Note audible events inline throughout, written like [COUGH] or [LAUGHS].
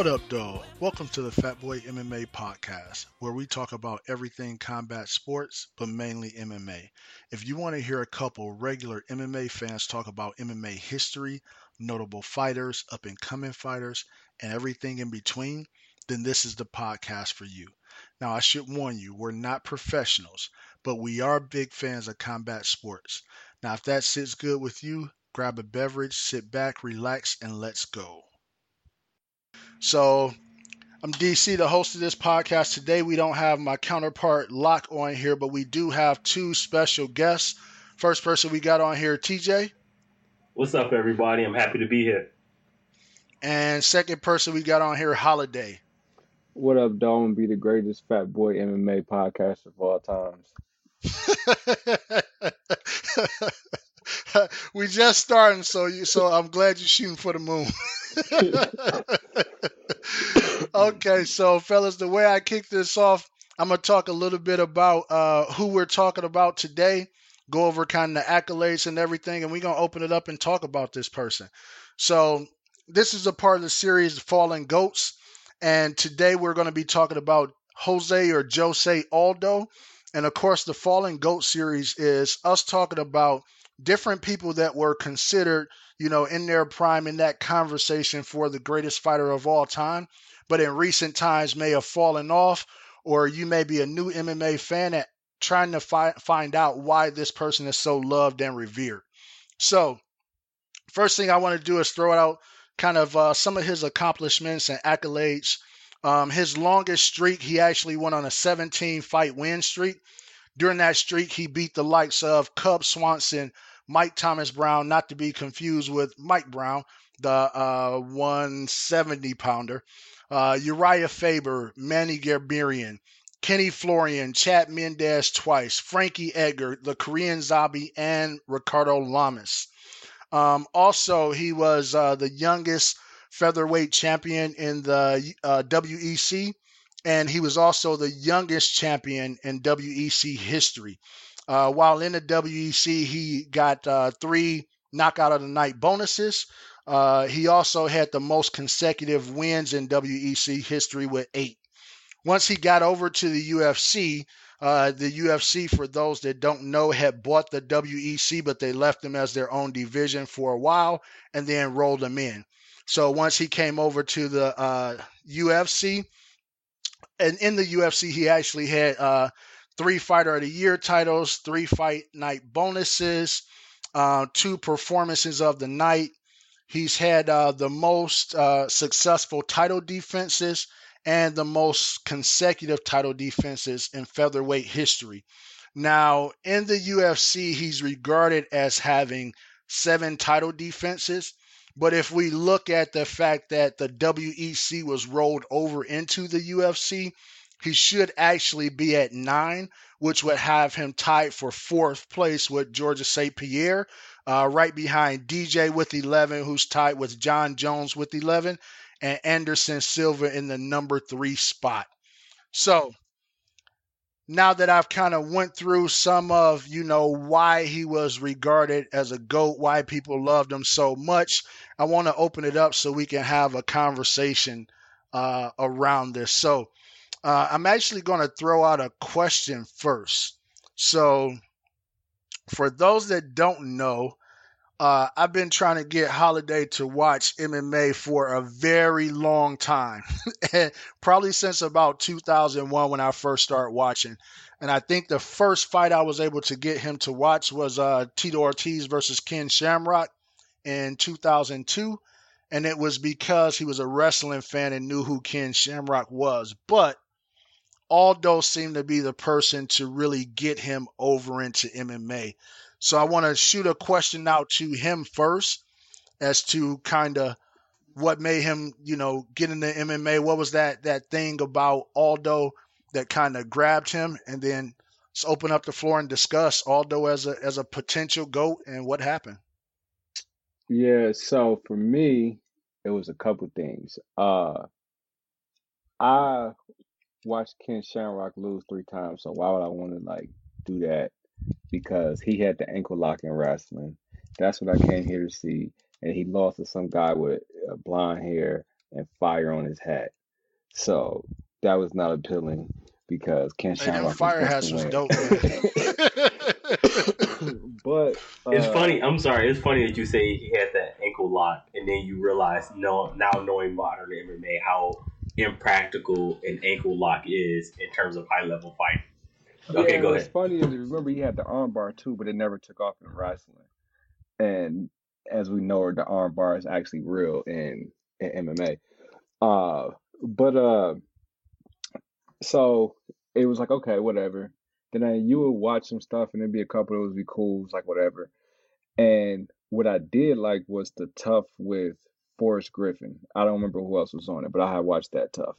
What up, though? Welcome to the Fat Boy MMA podcast, where we talk about everything combat sports, but mainly MMA. If you want to hear a couple regular MMA fans talk about MMA history, notable fighters, up and coming fighters, and everything in between, then this is the podcast for you. Now, I should warn you, we're not professionals, but we are big fans of combat sports. Now, if that sits good with you, grab a beverage, sit back, relax, and let's go. So, I'm DC, the host of this podcast. Today, we don't have my counterpart Lock on here, but we do have two special guests. First person we got on here, TJ. What's up, everybody? I'm happy to be here. And second person we got on here, Holiday. What up, dog? And be the greatest fat boy MMA podcast of all times. [LAUGHS] we just starting, so you so I'm glad you're shooting for the moon. [LAUGHS] [LAUGHS] okay, so fellas, the way I kick this off, I'm gonna talk a little bit about uh, who we're talking about today, go over kind of the accolades and everything, and we're gonna open it up and talk about this person. So this is a part of the series Fallen Goats, and today we're gonna be talking about Jose or Jose Aldo. And of course, the Fallen Goat series is us talking about different people that were considered, you know, in their prime in that conversation for the greatest fighter of all time, but in recent times may have fallen off, or you may be a new MMA fan at trying to fi- find out why this person is so loved and revered. So, first thing I want to do is throw out kind of uh, some of his accomplishments and accolades. Um, his longest streak, he actually went on a 17 fight win streak. During that streak, he beat the likes of Cub Swanson, Mike Thomas Brown, not to be confused with Mike Brown, the uh, 170 pounder, uh, Uriah Faber, Manny Gamburyan, Kenny Florian, Chad Mendes twice, Frankie Edgar, the Korean Zombie, and Ricardo Lamas. Um, also, he was uh, the youngest featherweight champion in the uh, WEC, and he was also the youngest champion in WEC history. Uh, while in the WEC, he got uh, three knockout of the night bonuses. Uh, he also had the most consecutive wins in WEC history with eight. Once he got over to the UFC, uh, the UFC, for those that don't know, had bought the WEC, but they left them as their own division for a while and then rolled them in. So once he came over to the uh, UFC, and in the UFC, he actually had uh, three fighter of the year titles, three fight night bonuses, uh, two performances of the night. He's had uh, the most uh, successful title defenses and the most consecutive title defenses in featherweight history. Now, in the UFC, he's regarded as having seven title defenses. But if we look at the fact that the WEC was rolled over into the UFC, he should actually be at nine, which would have him tied for fourth place with Georges St. Pierre, uh, right behind DJ with 11, who's tied with Jon Jones with 11, and Anderson Silva in the number three spot. So now that I've kind of went through some of, you know, why he was regarded as a GOAT, why people loved him so much, I want to open it up so we can have a conversation uh, around this. So uh, I'm actually going to throw out a question first. So, for those that don't know, uh, I've been trying to get Holiday to watch MMA for a very long time, [LAUGHS] probably since about 2001 when I first started watching. And I think the first fight I was able to get him to watch was uh, Tito Ortiz versus Ken Shamrock in 2002. And it was because he was a wrestling fan and knew who Ken Shamrock was. But Aldo seemed to be the person to really get him over into MMA. So I want to shoot a question out to him first as to kind of what made him, you know, get into MMA. What was that that thing about Aldo that kind of grabbed him? And then let's open up the floor and discuss Aldo as a as a potential goat and what happened. Yeah, so for me, it was a couple things. Uh I watched Ken Shamrock lose three times, so why would I want to like do that? Because he had the ankle lock in wrestling. That's what I came here to see. And he lost to some guy with uh, blonde hair and fire on his hat. So that was not appealing because Ken Hey, Shamrock was fire supposed hats was dope, man. [LAUGHS] [LAUGHS] but It's uh, funny. I'm sorry. It's funny that you say he had that ankle lock, and then you realize, no, now knowing modern MMA, how impractical an ankle lock is in terms of high level fighting. Okay, yeah, go what's ahead. funny is remember he had the arm bar too, but it never took off in wrestling. And as we know, the arm bar is actually real in, in MMA. Uh, but uh, so it was like okay, whatever. Then I, you would watch some stuff, and there'd be a couple that would be cool, it was like whatever. And what I did like was the TUF with Forrest Griffin. I don't remember who else was on it, but I had watched that TUF,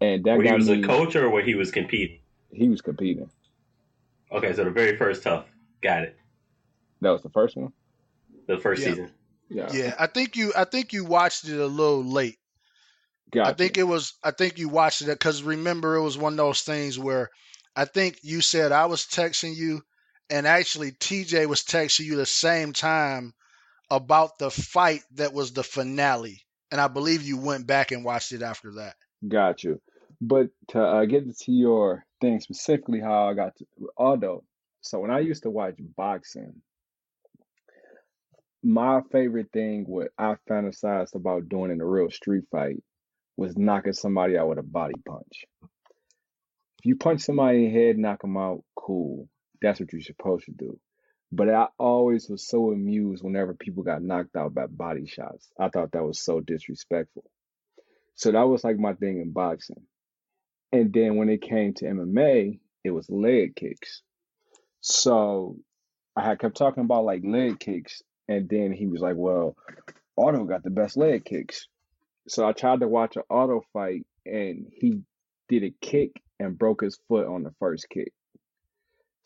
and that Where he got was a coach or where he was competing. He was competing. Okay, so the very first tough. Got it. That was the first one. The first Yeah. season. Yeah, yeah, I think you I think you watched it a little late. I think it was I think you watched it because remember it was one of those things where I think you said I was texting you and actually TJ was texting you the same time about the fight that was the finale. And I believe you went back and watched it after that. Got you. But to uh, get to your thing specifically, how I got to Aldo. So when I used to watch boxing, my favorite thing, what I fantasized about doing in a real street fight, was knocking somebody out with a body punch. If you punch somebody in the head, knock them out, cool. That's what you're supposed to do. But I always was so amused whenever people got knocked out by body shots. I thought that was so disrespectful. So that was like my thing in boxing. And then when it came to MMA, it was leg kicks. So I had kept talking about like leg kicks, and then he was like, "Well, Aldo got the best leg kicks." So I tried to watch an Aldo fight, and he did a kick and broke his foot on the first kick.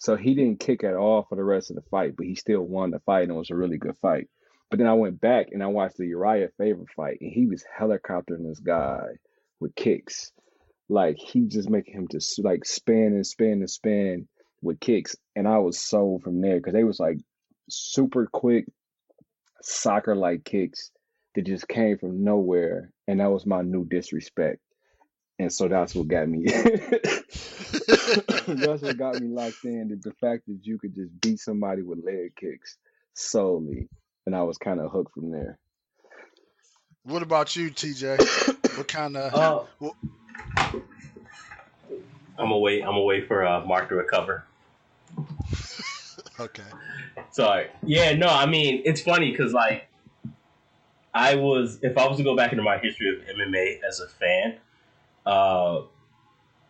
So he didn't kick at all for the rest of the fight, but he still won the fight, and it was a really good fight. But then I went back and I watched the Uriah Faber fight, and he was helicoptering this guy with kicks. Like he just making him just like spin and spin and spin with kicks, and I was sold from there because they was like super quick soccer like kicks that just came from nowhere, and that was my new disrespect. And so that's what got me. [LAUGHS] that's what got me locked in. is The fact that you could just beat somebody with leg kicks solely, and I was kind of hooked from there. What about you, TJ? [COUGHS] What kind of Uh, Well- I'm gonna wait. I'm gonna wait for uh, Mark to recover. [LAUGHS] okay. Sorry. Yeah, no, I mean, it's funny because, like, I was, if I was to go back into my history of MMA as a fan, uh,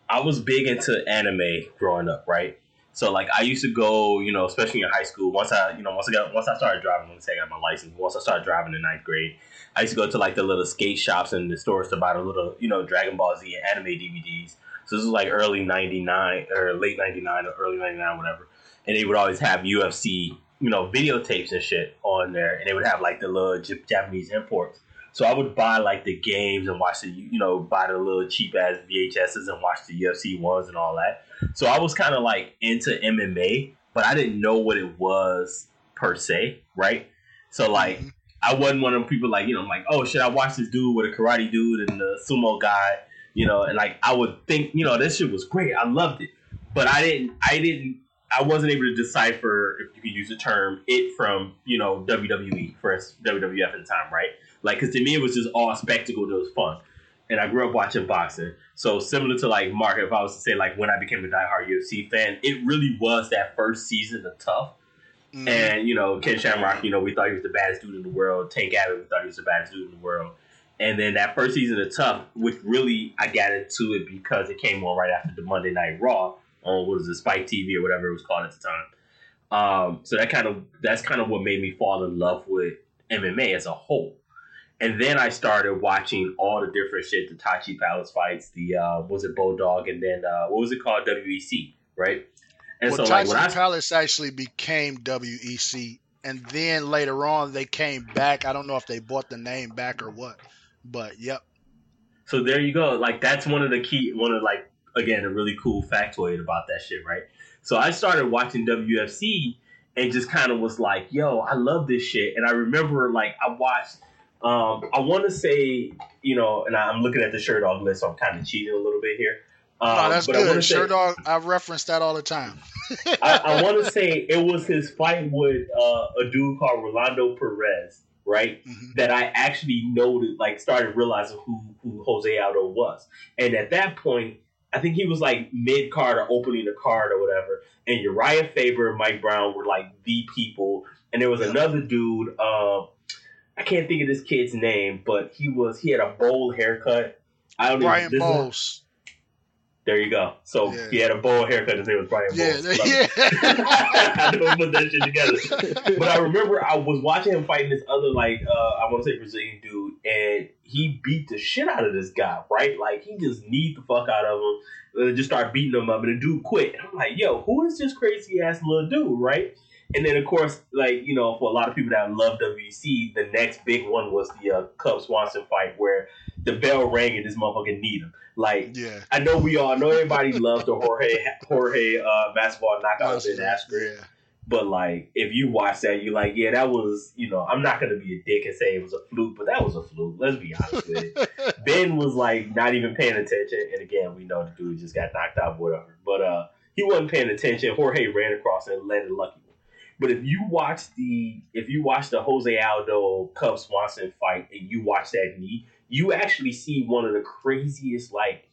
I was big into anime growing up, right? So, like, I used to go, you know, especially in high school, once I, you know, once I got, once I started driving, once I got my license, once I started driving in ninth grade, I used to go to, like, the little skate shops and the stores to buy the little, you know, Dragon Ball Z and anime DVDs. So, this was like early 99 or late 99 or early 99, whatever and they would always have UFC, you know, videotapes and shit on there, and they would have like the little Japanese imports. So I would buy like the games and watch the, you know, buy the little cheap ass VHSs and watch the UFC ones and all that. So I was kind of like into MMA, but I didn't know what it was per se, right? So like Mhm. I wasn't one of them people like, you know, I'm like, oh shit, I watch this dude with a karate dude and the sumo guy, you know, and like I would think, you know, this shit was great. I loved it. But I didn't I didn't I wasn't able to decipher if you could use the term it from, you know, WWE for WWF at the time, right? Like cuz to me it was just all spectacle that was fun. And I grew up watching boxing. So similar to like Mark, if I was to say like when I became a diehard UFC fan, it really was that first season of TUF Mhm. and you know, Ken Shamrock, you know, we thought he was the baddest dude in the world. Tank Abbott, we thought he was the baddest dude in the world. And then that first season of TUF, which really I got into it because it came on right after the Monday Night Raw on what was it, Spike TV or whatever it was called at the time. Um, so that kind of that's kind of what made me fall in love with MMA as a whole. And then I started watching all the different shit, the Tachi Palace fights, the uh, what was it Bulldog, and then uh, what was it called WEC, right? And well, so like when I Palace actually became WEC, and then later on they came back. I don't know if they bought the name back or what, but yep. So there you go. Like that's one of the key, one of like again a really cool factoid about that shit, right? So I started watching WFC and just kind of was like, "Yo, I love this shit." And I remember like I watched Um, I want to say, you know, and I'm looking at the Sherdog list, so I'm kind of cheating a little bit here. Um, no, that's but I good. Shirt say, dog, I reference that all the time. I, I [LAUGHS] want to say it was his fight with uh, a dude called Rolando Perez, right? Mhm. That I actually noted, like, started realizing who who Jose Aldo was, and at that point, I think he was like mid card or opening the card or whatever. And Uriah Faber and Mike Brown were like the people, and there was Yeah. another dude. Uh, I can't think of this kid's name, but he was he had a bowl haircut. I don't Brian even. Bowles. There you go. So Yeah. he had a bowl haircut. His name was Brian Yeah, Bowles. [LAUGHS] Yeah. I don't put that shit together. But I remember I was watching him fighting this other like uh, I want to say Brazilian dude, and he beat the shit out of this guy, right? Like he just kneed the fuck out of him, and just started beating him up, and the dude quit. And I'm like, yo, who is this crazy ass little dude, right? And then of course, like you know, for a lot of people that love WC, the next big one was the uh, Cub Swanson fight where the bell rang and this motherfucker kneed him. Like yeah. I know we all know everybody [LAUGHS] loves the Jorge Jorge uh, basketball knockout Ben Askren. Yeah. But like, if you watch that, you're like, yeah, that was, you know, I'm not gonna be a dick and say it was a fluke, but that was a fluke. Let's be honest with it. [LAUGHS] ben was like not even paying attention, and again, we know the dude just got knocked out, whatever. But uh, he wasn't paying attention. Jorge ran across and landed lucky. But if you watch the if you watch the Jose Aldo Cub Swanson fight and you watch that knee, you actually see one of the craziest like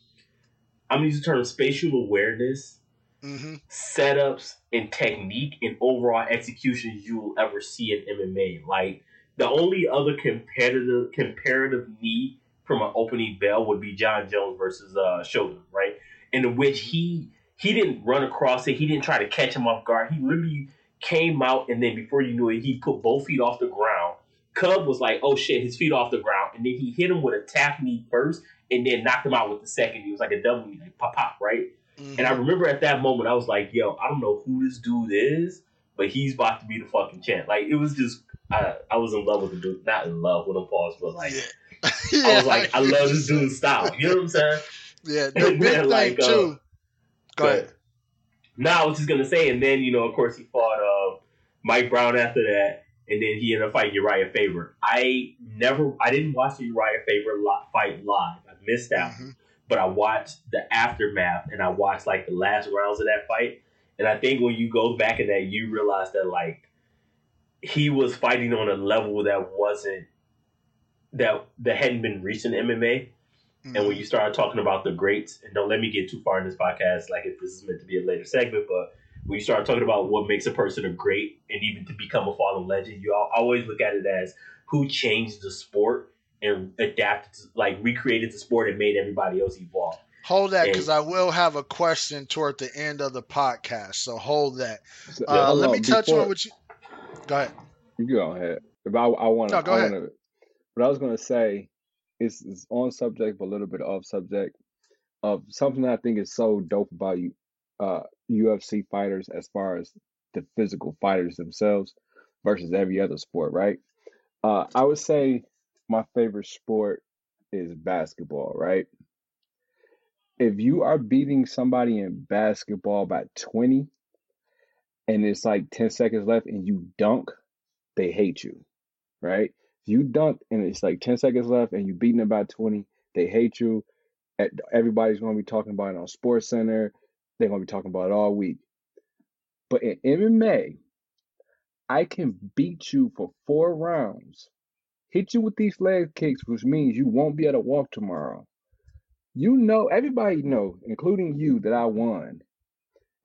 I'm gonna use the term spatial awareness hmm setups and technique and overall execution you will ever see in MMA. Like the only other competitive comparative knee from an opening bell would be Jon Jones versus uh Shogun, right? In which he he didn't run across it, he didn't try to catch him off guard. He literally came out and then before you knew it, he put both feet off the ground. Cub was like, oh shit, his feet off the ground, and then he hit him with a tap knee first, and then knocked him out with the second. He was like a double knee, like pop pop, right? And I remember at that moment, I was like, yo, I don't know who this dude is, but he's about to be the fucking champ. Like, it was just, I, I was in love with the dude. Not in love with him, pause, but like, yeah. [LAUGHS] I was like, I love this dude's style. You know what I'm saying? Yeah, [LAUGHS] the big thing like, uh, too. Go ahead. Now, I was just going to say, and then, you know, of course, he fought uh, Mike Brown after that, and then he ended up fighting Uriah Faber. I never, I didn't watch the Uriah Faber fight live. I missed out. Mhm. but I watched the aftermath and I watched like the last rounds of that fight. And I think when you go back in that, you realize that like he was fighting on a level that wasn't that that hadn't been reached in MMA. And when you start talking about the greats, and don't let me get too far in this podcast, like if this is meant to be a later segment, but when you start talking about what makes a person a great and even to become a fallen legend, you always look at it as who changed the sport and adapted, to, like recreated the sport and made everybody else evolve. Hold that because I will have a question toward the end of the podcast. So hold that. So, Uh, hold let on, me touch before- on what you. Go ahead. You go ahead. But I, I want to. No, go I ahead. want to. What I was going to say is, is on subject, but a little bit off subject of something that I think is so dope about you, uh, UFC fighters as far as the physical fighters themselves versus every other sport, right? Uh, I would say my favorite sport is basketball, right? If you are beating somebody in basketball by 20 and it's like 10 seconds left and you dunk, they hate you, right? You dunk and it's like 10 seconds left and you beating them by 20, they hate you. Everybody's going to be talking about it on Sports Center. They're going to be talking about it all week. But in MMA, I can beat you for four rounds, hit you with these leg kicks, which means you won't be able to walk tomorrow. You know, everybody know, including you, that I won.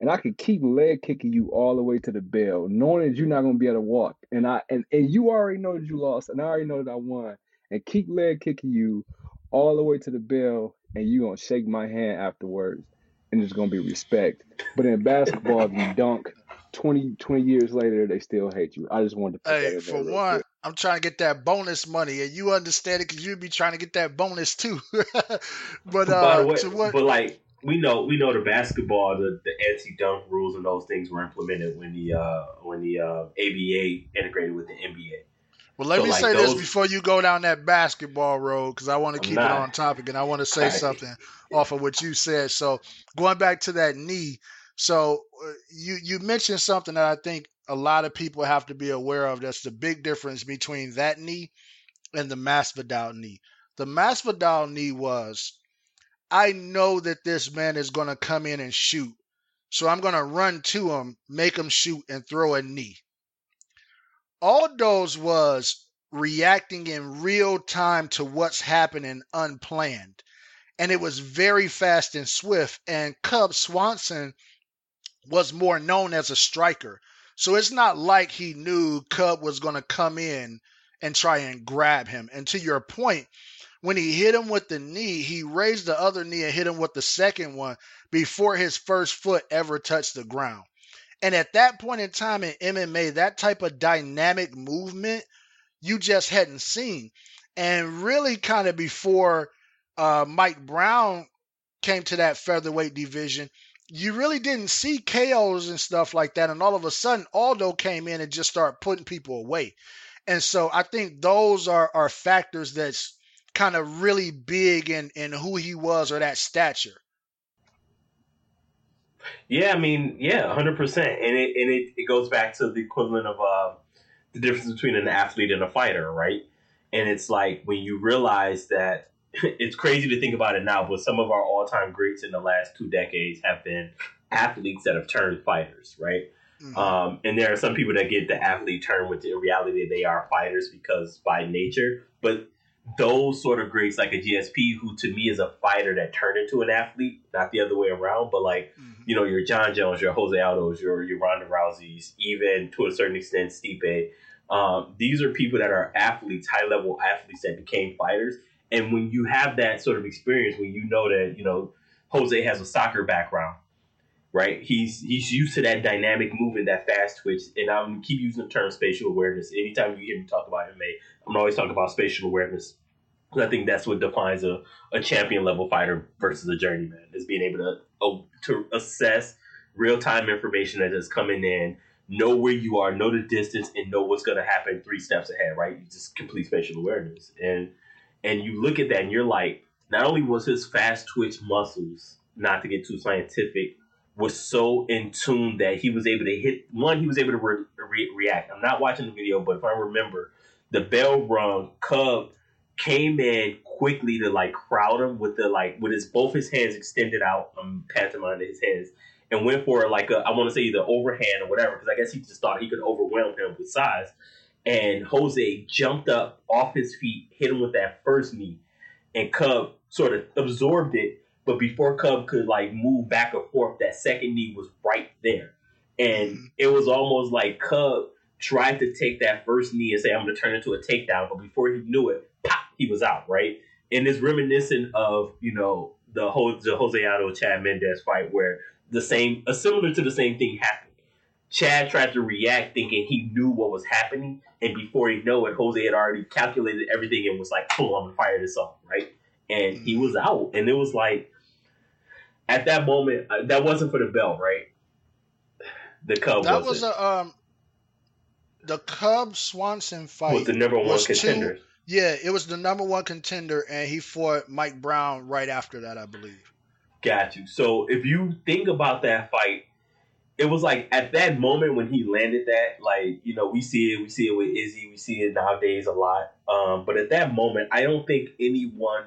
And I could keep leg kicking you all the way to the bell, knowing that you're not gonna be able to walk. And I and, and you already know that you lost, and I already know that I won. And keep leg kicking you all the way to the bell, and you gonna shake my hand afterwards, and it's gonna be respect. But in basketball, if you dunk 20, 20 years later, they still hate you. I just wanted to put Hey, in for one, quick. I'm trying to get that bonus money, and you understand it because you'd be trying to get that bonus too. [LAUGHS] but uh, way, to what? but like we know, we know the basketball, the, the anti-dunk rules and those things were implemented when the uh, when the uh, ABA integrated with the NBA. Well, let so, me like, say this before you go down that basketball road because I want to keep it on topic and I want to say something off of what you said. So going back to that knee, so uh, you you mentioned something that I think a lot of people have to be aware of. That's the big difference between that knee and the Masvidal knee. The Masvidal knee was, I know that this man is going to come in and shoot, so I'm going to run to him, make him shoot, and throw a knee. Aldo's was reacting in real time to what's happening unplanned. And it was very fast and swift. And Cub Swanson was more known as a striker. So it's not like he knew Cub was going to come in and try and grab him. And to your point, when he hit him with the knee, he raised the other knee and hit him with the second one before his first foot ever touched the ground. And at that point in time in MMA, that type of dynamic movement you just hadn't seen. And really, kind of before uh, Mike Brown came to that featherweight division, you really didn't see KOs and stuff like that. And all of a sudden, Aldo came in and just started putting people away. And so I think those are, are factors that's kind of really big in, in who he was or that stature. Yeah, I mean, yeah, hundred percent, and it and it, it goes back to the equivalent of uh, the difference between an athlete and a fighter, right? And it's like when you realize that [LAUGHS] it's crazy to think about it now, but some of our all time greats in the last two decades have been athletes that have turned fighters, right? Mm-hmm. Um, and there are some people that get the athlete term with the reality they are fighters because by nature, but those sort of greats like a GSP, who to me is a fighter that turned into an athlete, not the other way around, but like, mm-hmm. you know, your Jon Jones, your Jose Aldo's, your, your Ronda Rousey's, even to a certain extent, Stipe. Um, these are people that are athletes, high level athletes that became fighters. And when you have that sort of experience, when you know that, you know, Jose has a soccer background, right? He's he's used to that dynamic movement, that fast twitch. And I'm keep using the term spatial awareness. Anytime you hear me talk about MMA, I'm always talking about spatial awareness. I think that's what defines a, a champion level fighter versus a journeyman is being able to oh, to assess real time information that is coming in, know where you are, know the distance, and know what's going to happen three steps ahead. Right? You just complete spatial awareness, and and you look at that and you're like, not only was his fast twitch muscles, not to get too scientific, was so in tune that he was able to hit one. He was able to re- re- react. I'm not watching the video, but if I remember, the bell rung. Cub came in quickly to like crowd him with the like with his both his hands extended out, um, pantomime his hands, and went for like a I want to say the overhand or whatever because I guess he just thought he could overwhelm him with size. And Jose jumped up off his feet, hit him with that first knee, and Cub sort of absorbed it. But before Cub could like move back or forth, that second knee was right there, and mm-hmm. it was almost like Cub tried to take that first knee and say, "I'm going to turn into a takedown," but before he knew it, pop, he was out. Right, and it's reminiscent of you know the whole the Jose Aldo Chad Mendes fight where the same, a similar to the same thing happened. Chad tried to react thinking he knew what was happening, and before he knew it, Jose had already calculated everything and was like, "Cool, I'm gonna fire this off." Right, and he was out, and it was like at that moment uh, that wasn't for the belt, right? The Cub. That was a um, the Cub Swanson fight was the number one contender. Yeah, it was the number one contender, and he fought Mike Brown right after that, I believe. Got you. So if you think about that fight, it was like at that moment when he landed that, like you know, we see it, we see it with Izzy, we see it nowadays a lot. Um, but at that moment, I don't think anyone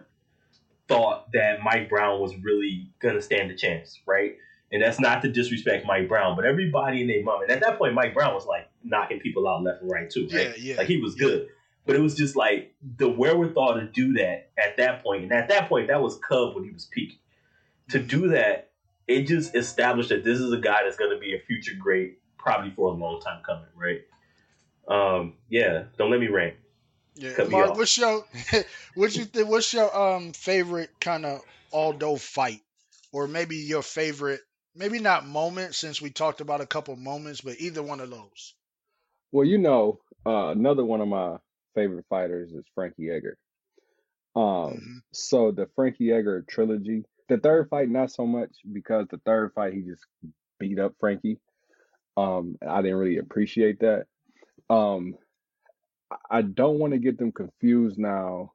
thought that Mike Brown was really gonna stand a chance, right? And that's not to disrespect Mike Brown, but everybody in their mom. And at that point, Mike Brown was like knocking people out left and right too, right? Yeah, yeah. Like he was good. But it was just like the wherewithal to do that at that point. And at that point, that was Cub when he was peaking. To do that, it just established that this is a guy that's going to be a future great, probably for a long time coming, right? Um, yeah, don't let me rant. Yeah, Mark, what's your [LAUGHS] what you think? What's your um favorite kind of Aldo fight, or maybe your favorite? Maybe not moment, since we talked about a couple moments, but either one of those. Well, you know, uh, another one of my favorite fighters is Frankie Edgar. Um, mm-hmm. so the Frankie Edgar trilogy, the third fight not so much because the third fight he just beat up Frankie. Um, I didn't really appreciate that. Um, I don't want to get them confused now,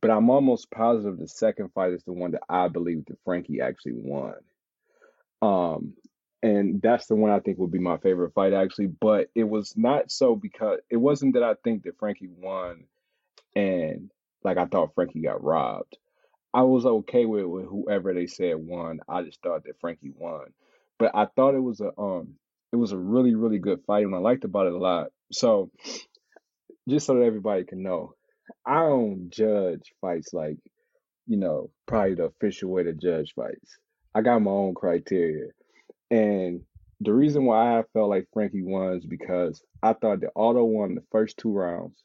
but I'm almost positive the second fight is the one that I believe that Frankie actually won. Um, and that's the one I think would be my favorite fight actually. But it was not so because it wasn't that I think that Frankie won and like I thought Frankie got robbed. I was okay with, with whoever they said won. I just thought that Frankie won, but I thought it was a um it was a really really good fight, and I liked about it a lot. So just so that everybody can know, I don't judge fights like you know probably the official way to judge fights. I got my own criteria, and the reason why I felt like Frankie won is because I thought that Aldo won the first two rounds.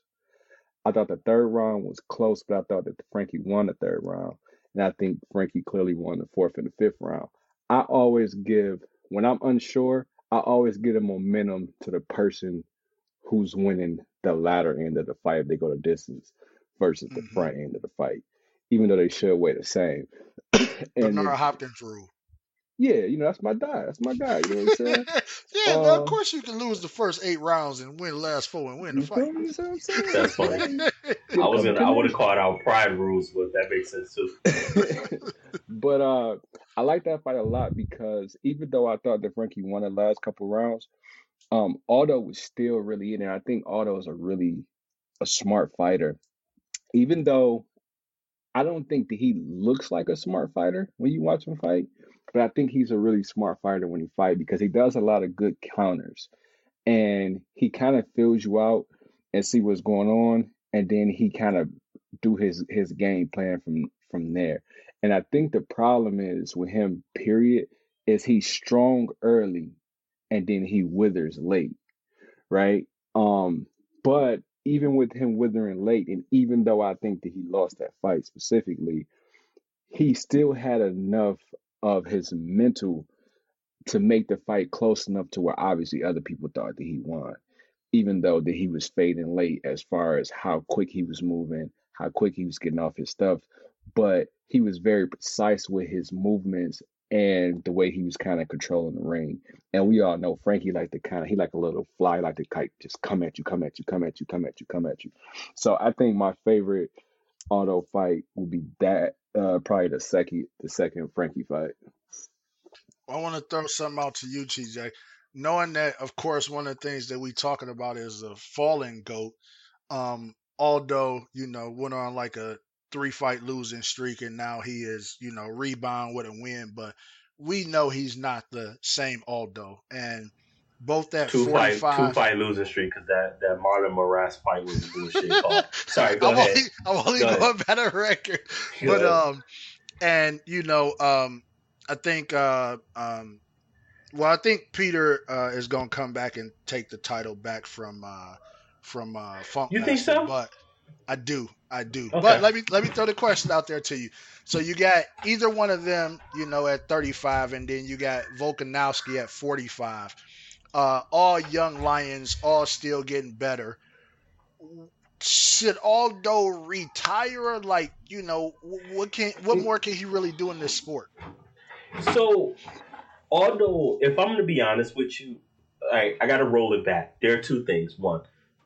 I thought the third round was close, but I thought that Frankie won the third round. And I think Frankie clearly won the fourth and the fifth round. I always give, when I'm unsure, I always give a momentum to the person who's winning the latter end of the fight if they go the distance versus the hmm front end of the fight, even though they should weigh the same. [CLEARS THROAT] and Bernard if, Hopkins rule. yeah, you know, that's my guy. That's my guy. You know what I'm saying? [LAUGHS] yeah, man, of Uh, course you can lose the first eight rounds and win the last four and win the fight. You see what I'm [LAUGHS] saying? That's [LAUGHS] I funny. I was gonna I would have connections. called out pride rules, but that makes sense too. but uh, I like that fight a lot because even though I thought that Frankie won the last couple rounds, um, Aldo was still really in there. I think Aldo is a really a smart fighter, even though I don't think that he looks like a smart fighter when you watch him fight. But I think he's a really smart fighter when he fight because he does a lot of good counters and he kind of fills you out and see what's going on, and then he kind of do his his game plan from from there. And I think the problem is with him, period, is he's strong early and then he withers late, right? Um, but even with him withering late, and even though I think that he lost that fight specifically, he still had enough of his mental to make the fight close enough to where obviously other people thought that he won, even though that he was fading late as far as how quick he was moving, how quick he was getting off his stuff. But he was very precise with his movements and the way he was kind of controlling the ring. And we all know Frankie like to kind of he like a little fly, like to kite, just come at you, come at you, come at you, come at you, come at you. So I think my favorite Aldo fight would be that uh probably the second the second Frankie fight. I want to throw something out to you, TJ. Knowing that, of course, one of the things that we talking about is a fallen goat. Um, although you know went on like a three fight losing streak, and now he is you know rebound with a win, but we know he's not the same Aldo. And both that Two forty fight two fight losing streak because that that Marlon Moraes fight was a bullshit [LAUGHS] call. Sorry, go I'm ahead. only I'm only Go going by the record, Go but ahead. um, and you know um, I think uh um Well, I think Peter uh, is going to come back and take the title back from uh, from uh, Funk You think so? But I do, I do. Okay. But let me let me throw the question out there to you. So you got either one of them, you know, at 35, and then you got Volkanovski at 45. Uh, all young lions, all still getting better. Should Aldo retire? Like, you know, what can what more can he really do in this sport? So, Aldo, if I'm going to be honest with you, I, I got to roll it back. There are two things. One,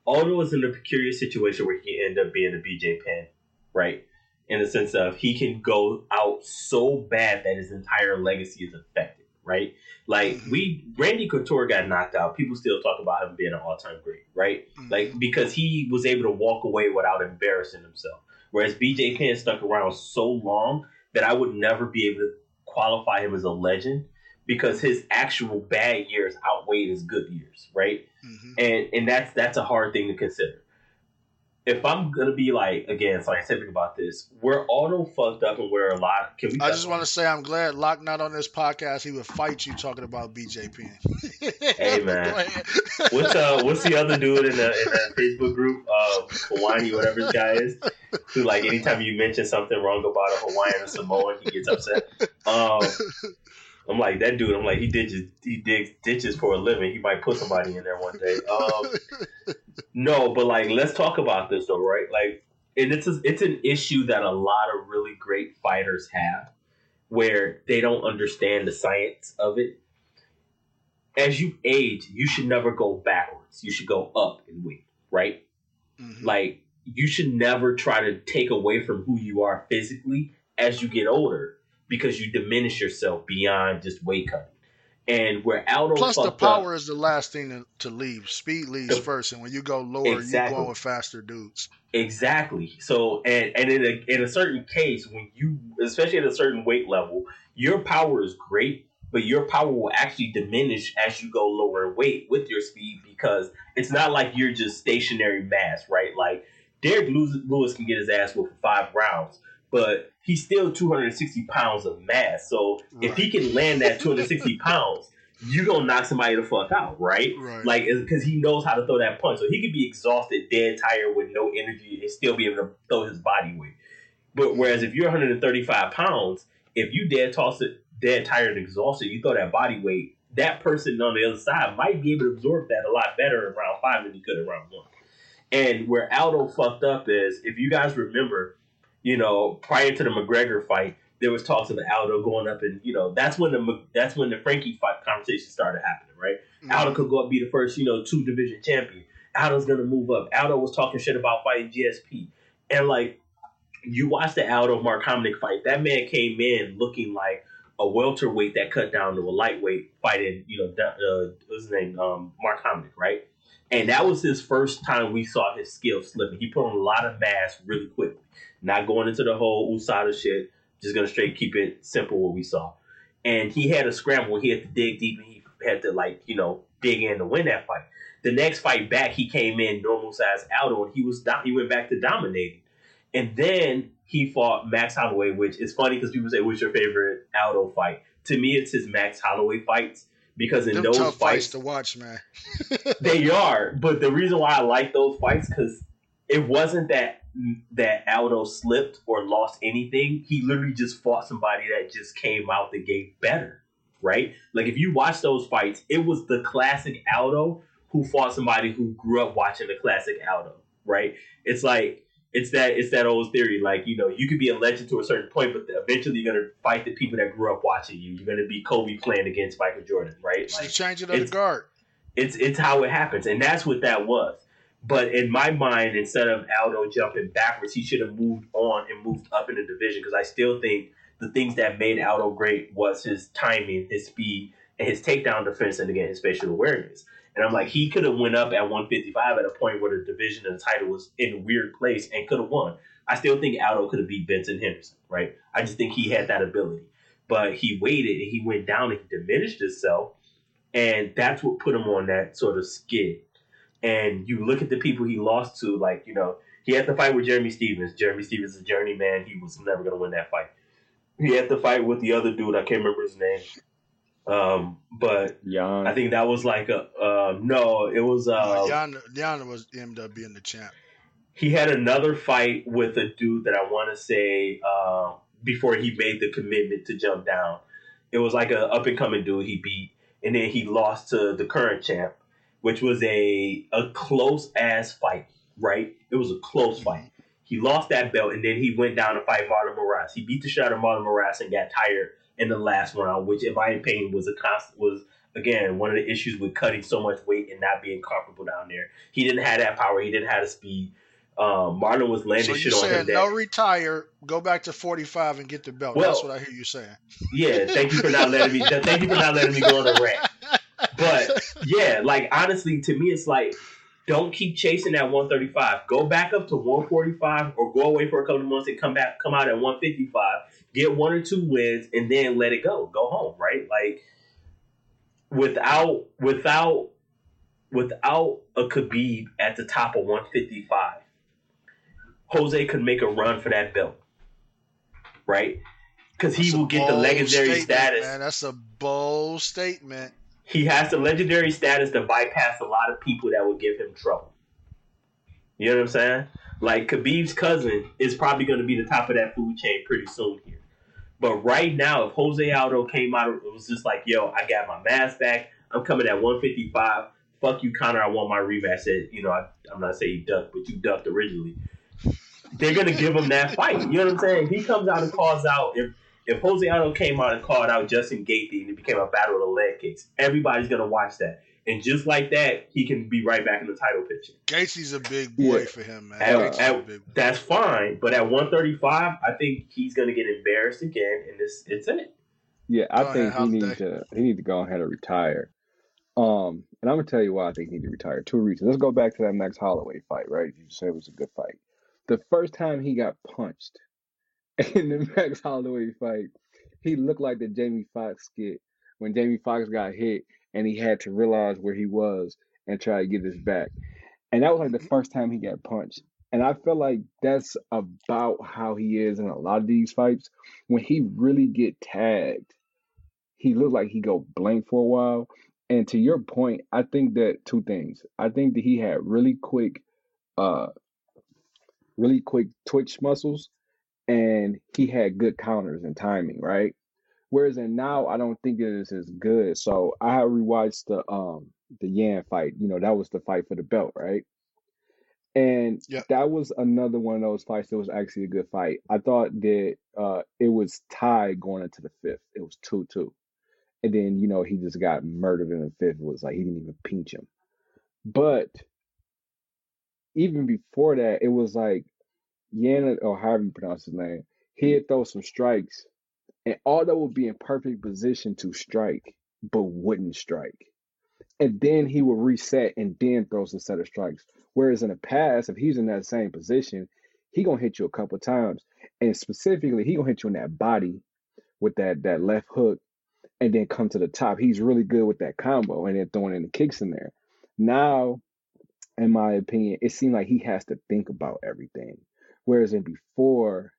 Aldo is in a peculiar situation where he end up being a BJ Penn, right? In the sense of he can go out so bad that his entire legacy is affected, right? Like Mhm. we, Randy Couture got knocked out. People still talk about him being an all-time great, right? Mhm. Like because he was able to walk away without embarrassing himself. Whereas BJ Penn stuck around so long that I would never be able to qualify him as a legend because his actual bad years outweighed his good years, right? Mhm. And and that's that's a hard thing to consider. If I'm gonna be like again scientific about this, we're Aldo fucked up and we're a lot. Can we? I just want to say I'm glad Locke not on this podcast. He would fight you talking about BJ Penn. [LAUGHS] Hey, [LAUGHS] man. What's uh [LAUGHS] what's the other dude in the in that Facebook group? Uh Hawaiian, whatever this guy is. Who like anytime you mention something wrong about a Hawaiian or Samoan, he gets upset. Um I'm like that dude. I'm like he just he digs ditches for a living. He might put somebody in there one day. Um, [LAUGHS] no, but like let's talk about this though, right? Like, and it's a, it's an issue that a lot of really great fighters have, where they don't understand the science of it. As you age, you should never go backwards. You should go up in weight, right? Mhm. Like you should never try to take away from who you are physically as you get older because you diminish yourself beyond just weight cutting. And where Aldo Plus, the power up, is the last thing to, to leave. Speed leaves The- first, and when you go lower, Exactly. you going with faster dudes. Exactly. So, and and in a in a certain case, when you, especially at a certain weight level, your power is great, but your power will actually diminish as you go lower in weight with your speed because it's not like you're just stationary mass, right? Like Derrick Lewis, Lewis can get his ass whooped for five rounds, but he's still 260 pounds of mass. So if he can land that 260 [LAUGHS] pounds, you gonna knock somebody the fuck out, right? Right. Like, because he knows how to throw that punch. So he could be exhausted, dead, tired, with no energy, and still be able to throw his body weight. But whereas if you're 135 pounds, if you dead toss it, dead, tired, and exhausted, you throw that body weight, that person on the other side might be able to absorb that a lot better in round five than he could in round one. And where Aldo fucked up is, if you guys remember, you know, prior to the McGregor fight, there was talks of Aldo going up, and you know, that's when the that's when the Frankie fight conversation started happening, right? Aldo could go up be the first, you know, two division champion. Aldo's gonna move up. Aldo was talking shit about fighting GSP, and like you watch the Aldo Mark Hominick fight, that man came in looking like a welterweight that cut down to a lightweight fighting, you know, uh, what's his name, um, Mark Hominick, right? And that was his first time we saw his skill slipping. He put on a lot of mass really quickly, not going into the whole USADA shit. Just gonna straight keep it simple what we saw. And he had a scramble. He had to dig deep, and he had to like you know dig in to win that fight. The next fight back, he came in normal size Aldo, and he was he went back to dominating. And then he fought Max Holloway, which is funny because people say, "What's your favorite Aldo fight?" To me, it's his Max Holloway fights because in Them those fights, fights to watch, man. [LAUGHS] they are. But the reason why I like those fights because it wasn't that that Aldo slipped or lost anything. He literally just fought somebody that just came out the gate better, right? Like if you watch those fights, it was the classic Aldo who fought somebody who grew up watching the classic Aldo, right? It's like it's that it's that old theory, like you know, you could be a legend to a certain point, but eventually you're gonna fight the people that grew up watching you. You're gonna be Kobe playing against Michael Jordan, right? Like, changing of the guard. it's it's how it happens, and that's what that was. But in my mind, instead of Aldo jumping backwards, he should have moved on and moved up in the division because I still think the things that made Aldo great was his timing, his speed, and his takedown defense, and again his spatial awareness. And I'm like, he could have went up at 155 at a point where the division and the title was in a weird place and could have won. I still think Aldo could have beat Benson Henderson, right? I just think he had that ability. But he waited and he went down and he diminished himself. And that's what put him on that sort of skid. And you look at the people he lost to, like, you know, he had to fight with Jeremy Stephens. Jeremy Stephens is a journeyman. He was never going to win that fight. He had to fight with the other dude. I can't remember his name. Um, but Jan. I think that was like a uh, no. It was uh, Jan, Jan was ended up being the champ. he had another fight with a dude that I want to say uh, before he made the commitment to jump down. It was like a up and coming dude he beat, and then he lost to the current champ, which was a a close ass fight. Right, it was a close fight. He lost that belt, and then he went down to fight Marlon Moraes. He beat the shot of Marlon Moraes and got tired in the last round, which, in my opinion, was a constant was again one of the issues with cutting so much weight and not being comfortable down there. He didn't have that power. He didn't have the speed. Um, Marlon was landing So shit on him. That, no retire, go back to 45 and get the belt. Well- That's what I hear you saying. yeah, thank you for not letting me. Thank you for not letting me go on the rant. [LAUGHS] But [LAUGHS] yeah, like honestly, to me, it's like don't keep chasing that 135. Go back up to 145, or go away for a couple of months and come back, come out at 155. Get one or two wins, and then let it go. Go home, right? Like without without without a Khabib at the top of 155, Jose could make a run for that belt, right? Because he That's will get the legendary status Man, that's a bold statement. He has the legendary status to bypass a lot of people that would give him trouble. You know what I'm saying? Like Khabib's cousin is probably going to be the top of that food chain pretty soon here. But right now, if Jose Aldo came out, it was just like, yo, I got my mask back. I'm coming at 155. Fuck you, Conor. I want my rematch. Said, you know, I, I'm not saying he ducked, but you ducked originally. They're gonna give him that fight. You know what I'm saying? He comes out and calls out, if if Jose Aldo came out and called out Justin Gaethje and it became a battle of the leg kicks, everybody's gonna watch that. And just like that, he can be right back in the title picture. Gaethje's a big boy Yeah. for him, man. At- Gaethje's a at- big boy. That's fine, but at 135, I think he's gonna get embarrassed again, and this it's it. Yeah, I Go think ahead, he need Holiday. to he need to go ahead and retire. Um, and I'm gonna tell you why I think he need to retire. Two reasons. Let's go back to that Max Holloway fight, right? You said it was a good fight. The first time he got punched [LAUGHS] in the Max Holloway fight, he looked like the Jamie Foxx skit when Jamie Foxx got hit and he had to realize where he was and try to get his back. And that was like the Mhm. first time he got punched. And I feel like that's about how he is in a lot of these fights. When he really get tagged, he looked like he go blank for a while. And to your point, I think that two things. I think that he had really quick, uh, really quick twitch muscles, and he had good counters and timing, right? Whereas in now, I don't think it is as good. So I have rewatched the um the Yan fight. You know, that was the fight for the belt, right? And Yeah. that was another one of those fights that was actually a good fight. I thought that uh it was tied going into the fifth. It was two two. And then, you know, he just got murdered in the fifth. It was like he didn't even pinch him. But even before that, it was like Yana, or however you pronounce his name, he'd mm-hmm. throw some strikes, and Aldo would be in perfect position to strike, but wouldn't strike. And then he would reset and then throws a set of strikes. Whereas in the past, if he's in that same position, he gonna hit you a couple times, and specifically, he gonna hit you in that body with that that left hook, and then come to the top. He's really good with that combo, and then throwing in the kicks in there. Now in my opinion, it seemed like he has to think about everything. Whereas in before,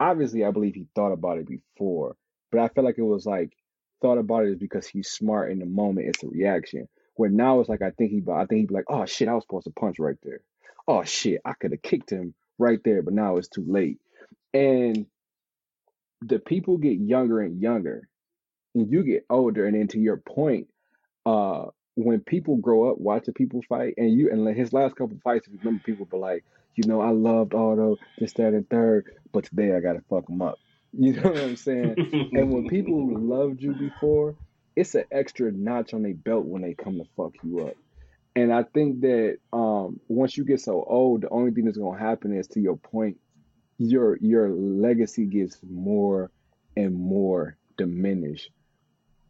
obviously, I believe he thought about it before, but I feel like it was like thought about it is because he's smart in the moment. It's a reaction. Where now it's like I think he, I think he'd be like, oh shit, I was supposed to punch right there. Oh shit, I could have kicked him right there, but now it's too late. And the people get younger and younger, and you get older. And then to your point, uh when people grow up watching people fight and you and his last couple fights if you remember people be like you know i loved Aldo, this that and third but today i gotta fuck them up. You know what i'm saying? [LAUGHS] And when people loved you before it's an extra notch on their belt when they come to fuck you up. And i think that um once you get so old the only thing that's going to happen is to your point your your legacy gets more and more diminished.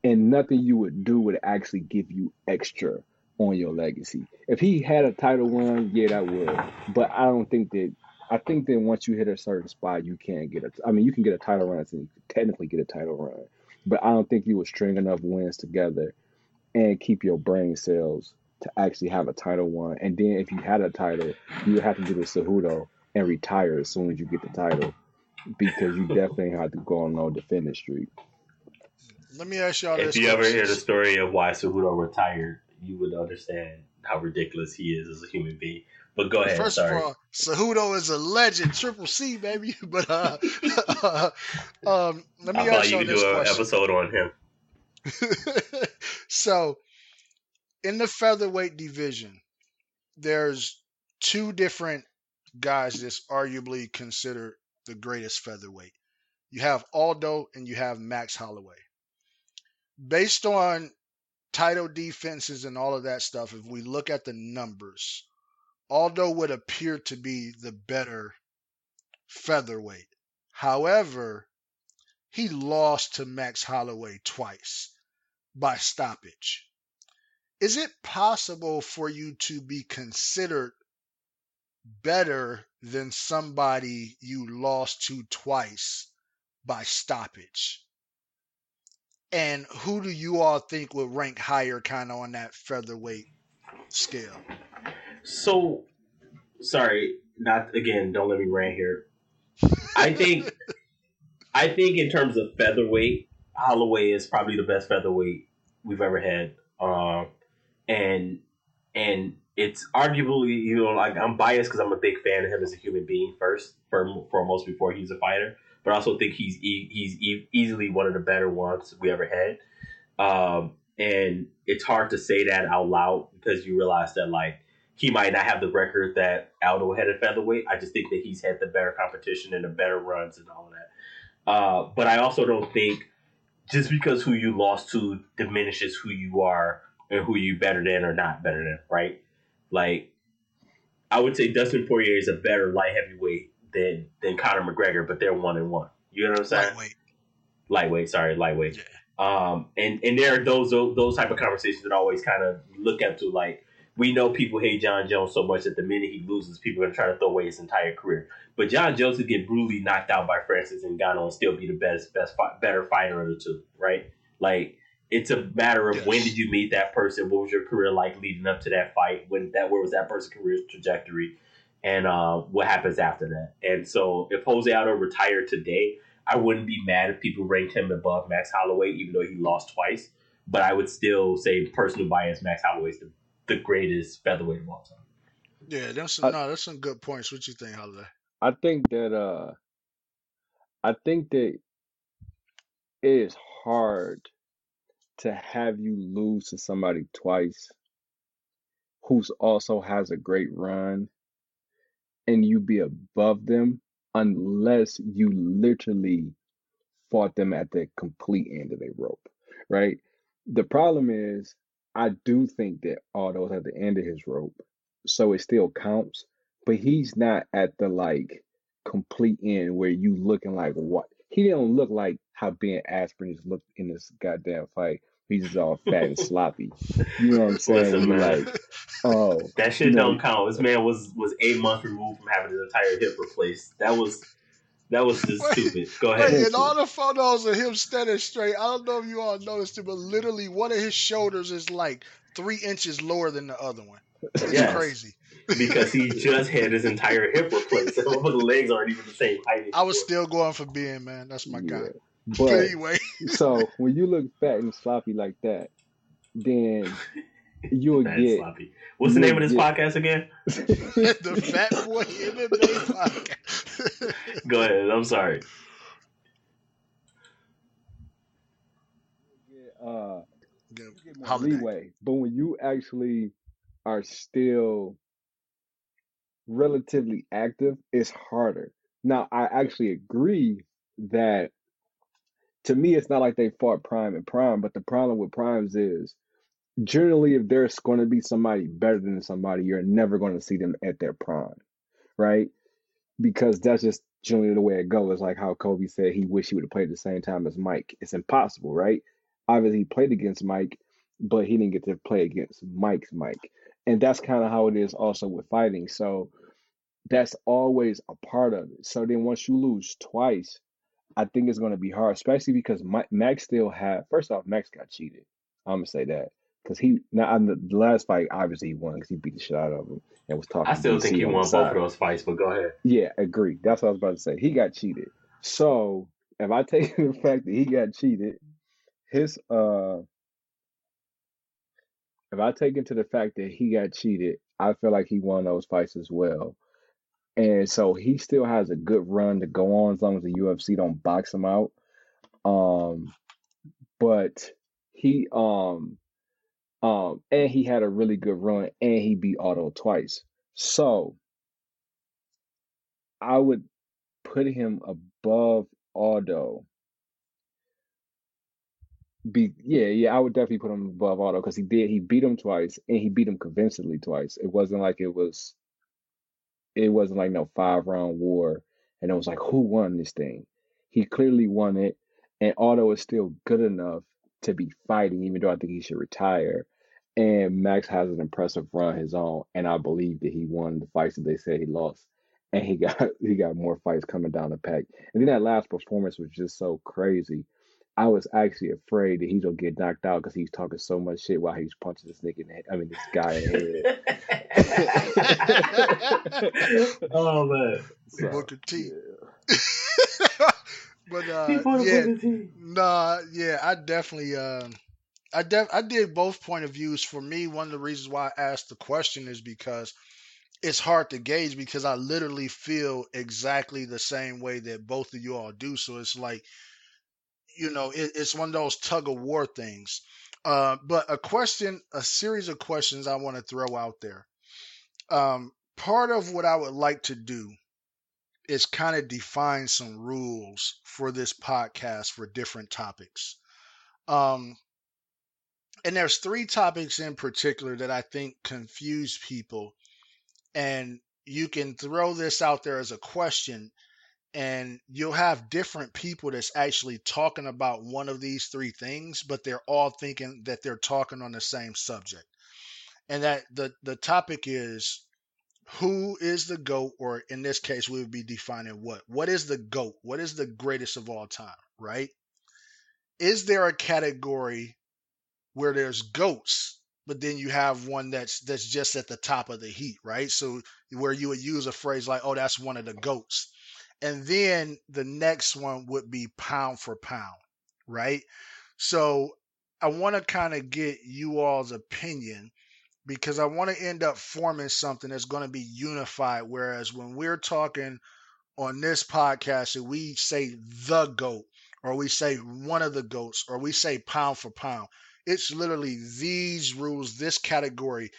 And nothing you would do would actually give you extra on your legacy. If he had a title run, yeah, that would. But I don't think that. I think that once you hit a certain spot, you can't get a. I mean, you can get a title run, and technically get a title run, but I don't think you would string enough wins together and keep your brain cells to actually have a title one. And then if you had a title, you would have to do the Cejudo and retire as soon as you get the title, because you definitely have to go on no defending streak. Let me ask y'all if this you ever hear the story of why Cejudo retired, you would understand how ridiculous he is as a human being. But go ahead. First sorry. of all, Cejudo is a legend, Triple C, baby. [LAUGHS] But uh, [LAUGHS] um, let me I ask you could this do an episode on him. [LAUGHS] so, in the featherweight division, there's two different guys that's arguably considered the greatest featherweight. You have Aldo and you have Max Holloway. Based on title defenses and all of that stuff, if we look at the numbers, Aldo would appear to be the better featherweight. However, he lost to Max Holloway twice by stoppage. Is it possible for you to be considered better than somebody you lost to twice by stoppage? And who do you all think would rank higher kind of on that featherweight scale? So, sorry, not again. Don't let me rant here. I think, [LAUGHS] I think in terms of featherweight, Holloway is probably the best featherweight we've ever had. Um, and and it's arguably you know like I'm biased because I'm a big fan of him as a human being first, for foremost before he's a fighter. But I also think he's e- he's e- easily one of the better ones we ever had. Um, and it's hard to say that out loud because you realize that like he might not have the record that Aldo had at featherweight. I just think that he's had the better competition and the better runs and all of that. Uh, but I also don't think just because who you lost to diminishes who you are and who you better than or not better than, right? Like I would say Dustin Poirier is a better light heavyweight than than Conor McGregor, but they're one and one. You know what I'm saying? Lightweight. lightweight. Sorry, lightweight. Um, and and there are those those type of conversations that I always kind of look up to. Like we know people hate Jon Jones so much that the minute he loses, people are gonna try to throw away his entire career. But Jon Jones could get brutally knocked out by Francis Ngannou and still be the best, best, better fighter of the two, right? Like it's a matter of yes. when did you meet that person? What was your career like leading up to that fight? When that where was that person's career trajectory? And uh, what happens after that? And so if Jose Aldo retired today, I wouldn't be mad if people ranked him above Max Holloway, even though he lost twice. But I would still say personal bias, Max Holloway is the, the greatest featherweight of all time. Yeah, that's some, no, that's some good points. What you think, Holloway? I think that uh I think that it is hard to have you lose to somebody twice who's also has a great run and you be above them unless you literally fought them at the complete end of their rope, right? The problem is, I do think that Aldo's at the end of his rope, so it still counts, but he's not at the like complete end where you looking like what he didn't look like how Ben Askren just looked in this goddamn fight. He's just all fat and sloppy. You know what I'm saying? Listen, man. Like, oh, that shit you know, don't count. This man was was eight months removed from having his entire hip replaced. That was that was just wait, stupid. Go ahead. Wait, in all the photos of him standing straight, I don't know if you all noticed it, but literally one of his shoulders is like three inches lower than the other one. It's yes. crazy. because he just had his entire hip replaced. Some [LAUGHS] of the legs aren't even the same height. Anymore. I was still going for Ben, man. That's my yeah. guy. But anyway, [LAUGHS] so when you look fat and sloppy like that, then you'll fat get. Sloppy. What's the name of this get, podcast again? [LAUGHS] the Fat Boy MMA podcast. Go ahead. I'm sorry. Uh, get leeway, but when you actually are still relatively active, it's harder. Now, I actually agree that to me, it's not like they fought Prime and Prime, but the problem with Primes is generally, if there's going to be somebody better than somebody, you're never going to see them at their prime, right? Because that's just generally the way it goes. Like how Kobe said he wished he would have played the same time as Mike. It's impossible, right? Obviously, he played against Mike, but he didn't get to play against Mike's Mike. And that's kind of how it is also with fighting. So that's always a part of it. So then once you lose twice, I think it's going to be hard, especially because Max still had. First off, Max got cheated. I'm gonna say that because he now the, the last fight obviously he won because he beat the shit out of him and was talking. I still think he won both of those fights, but go ahead. Yeah, agree. That's what I was about to say. He got cheated. So if I [LAUGHS] take the fact that he got cheated, his uh, if I take into the fact that he got cheated, I feel like he won those fights as well. And so he still has a good run to go on as long as the UFC don't box him out. Um, but he um um and he had a really good run and he beat Aldo twice. So I would put him above Aldo. Be yeah, yeah, I would definitely put him above Aldo because he did he beat him twice and he beat him convincingly twice. It wasn't like it was it wasn't like no five round war, and it was like who won this thing. He clearly won it, and Aldo is still good enough to be fighting, even though I think he should retire. And Max has an impressive run his own, and I believe that he won the fights that they said he lost, and he [LAUGHS] got he got more fights coming down the pack. And then that last performance was just so crazy. I was actually afraid that he's gonna get knocked out because he's talking so much shit while he's punching this nigga in the head. I mean, this guy in the head. [LAUGHS] [LAUGHS] oh man, so, Booker T. Yeah. [LAUGHS] but uh, yeah, nah, yeah, I definitely, uh, I def- I did both point of views. For me, one of the reasons why I asked the question is because it's hard to gauge because I literally feel exactly the same way that both of you all do. So it's like you know, it, it's one of those tug of war things. Uh, but a question, a series of questions I want to throw out there. Um, part of what I would like to do is kind of define some rules for this podcast for different topics. Um, and there's three topics in particular that I think confuse people. And you can throw this out there as a question and you'll have different people that's actually talking about one of these three things, but they're all thinking that they're talking on the same subject. And that the the topic is who is the goat or in this case we would be defining what? What is the goat? What is the greatest of all time right? Is there a category where there's goats but then you have one that's that's just at the top of the heat right? So where you would use a phrase like oh that's one of the goats and then the next one would be pound for pound right so i want to kind of get you all's opinion because I want to end up forming something that's going to be unified. Whereas when we're talking on this podcast, and we say the goat, or we say one of the goats, or we say pound for pound, it's literally these rules, this category.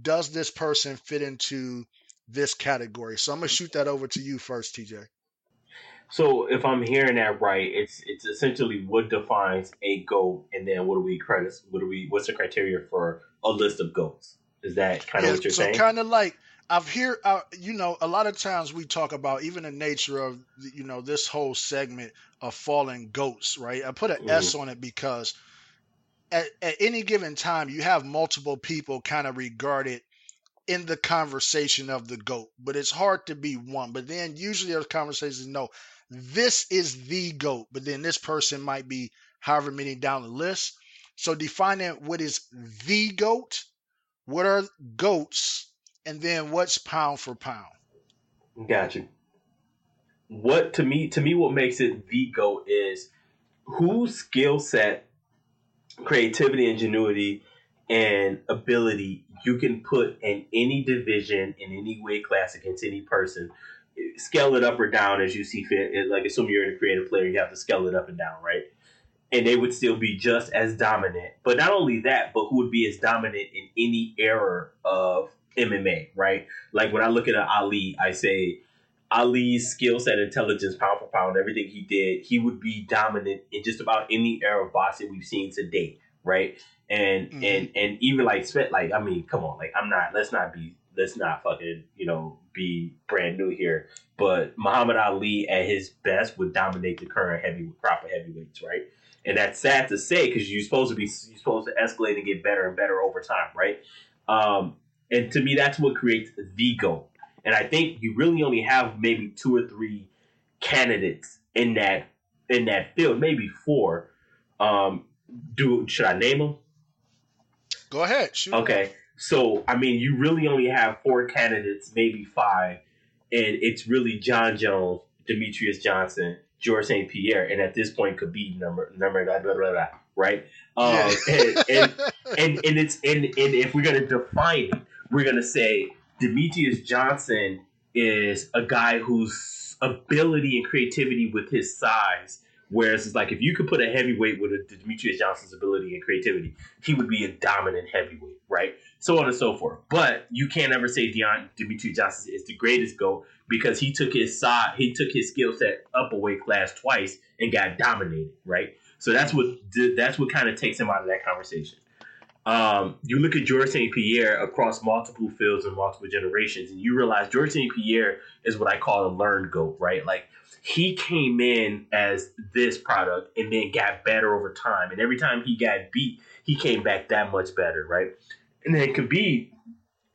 Does this person fit into this category? So I'm gonna shoot that over to you first, TJ. So if I'm hearing that right, it's it's essentially what defines a goat, and then what do we credit? What do we? What's the criteria for a list of goats? Is that kind of yeah, what you're so saying? So kind of like I've hear, uh, you know, a lot of times we talk about even the nature of, you know, this whole segment of fallen goats, right? I put an mm-hmm. S on it because at, at any given time you have multiple people kind of regarded in the conversation of the goat, but it's hard to be one. But then usually those conversations, no, this is the goat, but then this person might be however many down the list. So defining what is the goat what are goats, and then what's pound for pound. Gotcha. What to me to me what makes it the goat is whose skill set, creativity, ingenuity, and ability you can put in any division in any weight class against any person. Scale it up or down as you see fit. Like assume you're in a creative player, you have to scale it up and down, right? and they would still be just as dominant. But not only that, but who would be as dominant in any era of MMA, right? Like when I look at Ali, I say Ali's skill set, intelligence, pound for pound, everything he did, he would be dominant in just about any era of boxing we've seen to date, right? And mm-hmm. and and even like spent like I mean, come on, like I'm not let's not be let's not fucking you know be brand new here. But Muhammad Ali at his best would dominate the current heavy crop of heavyweights, right? and that's sad to say because you're supposed to be you're supposed to escalate and get better and better over time, right? Um, and to me, that's what creates the goal. And I think you really only have maybe two or three candidates in that in that field, maybe four. Um, do should I name them? Go ahead. Shoot okay. So I mean, you really only have four candidates, maybe five, and it's really Jon Jones, Demetrious Johnson, George St. Pierre, and at this point could be number number blah, blah, blah, blah right? Um, and, and, and and it's and, and if we're gonna define it, we're gonna say Demetrious Johnson is a guy whose ability and creativity with his size. Whereas it's like if you could put a heavyweight with a Demetrious Johnson's ability and creativity, he would be a dominant heavyweight, right? So on and so forth. But you can't ever say Deon Demetrious Johnson is the greatest GOAT because he took his side, he took his skill set up a weight class twice and got dominated, right? So that's what that's what kind of takes him out of that conversation. Um, you look at George St. Pierre across multiple fields and multiple generations, and you realize George St. Pierre is what I call a learned goat, right? Like he came in as this product and then got better over time, and every time he got beat, he came back that much better, right? And then Khabib,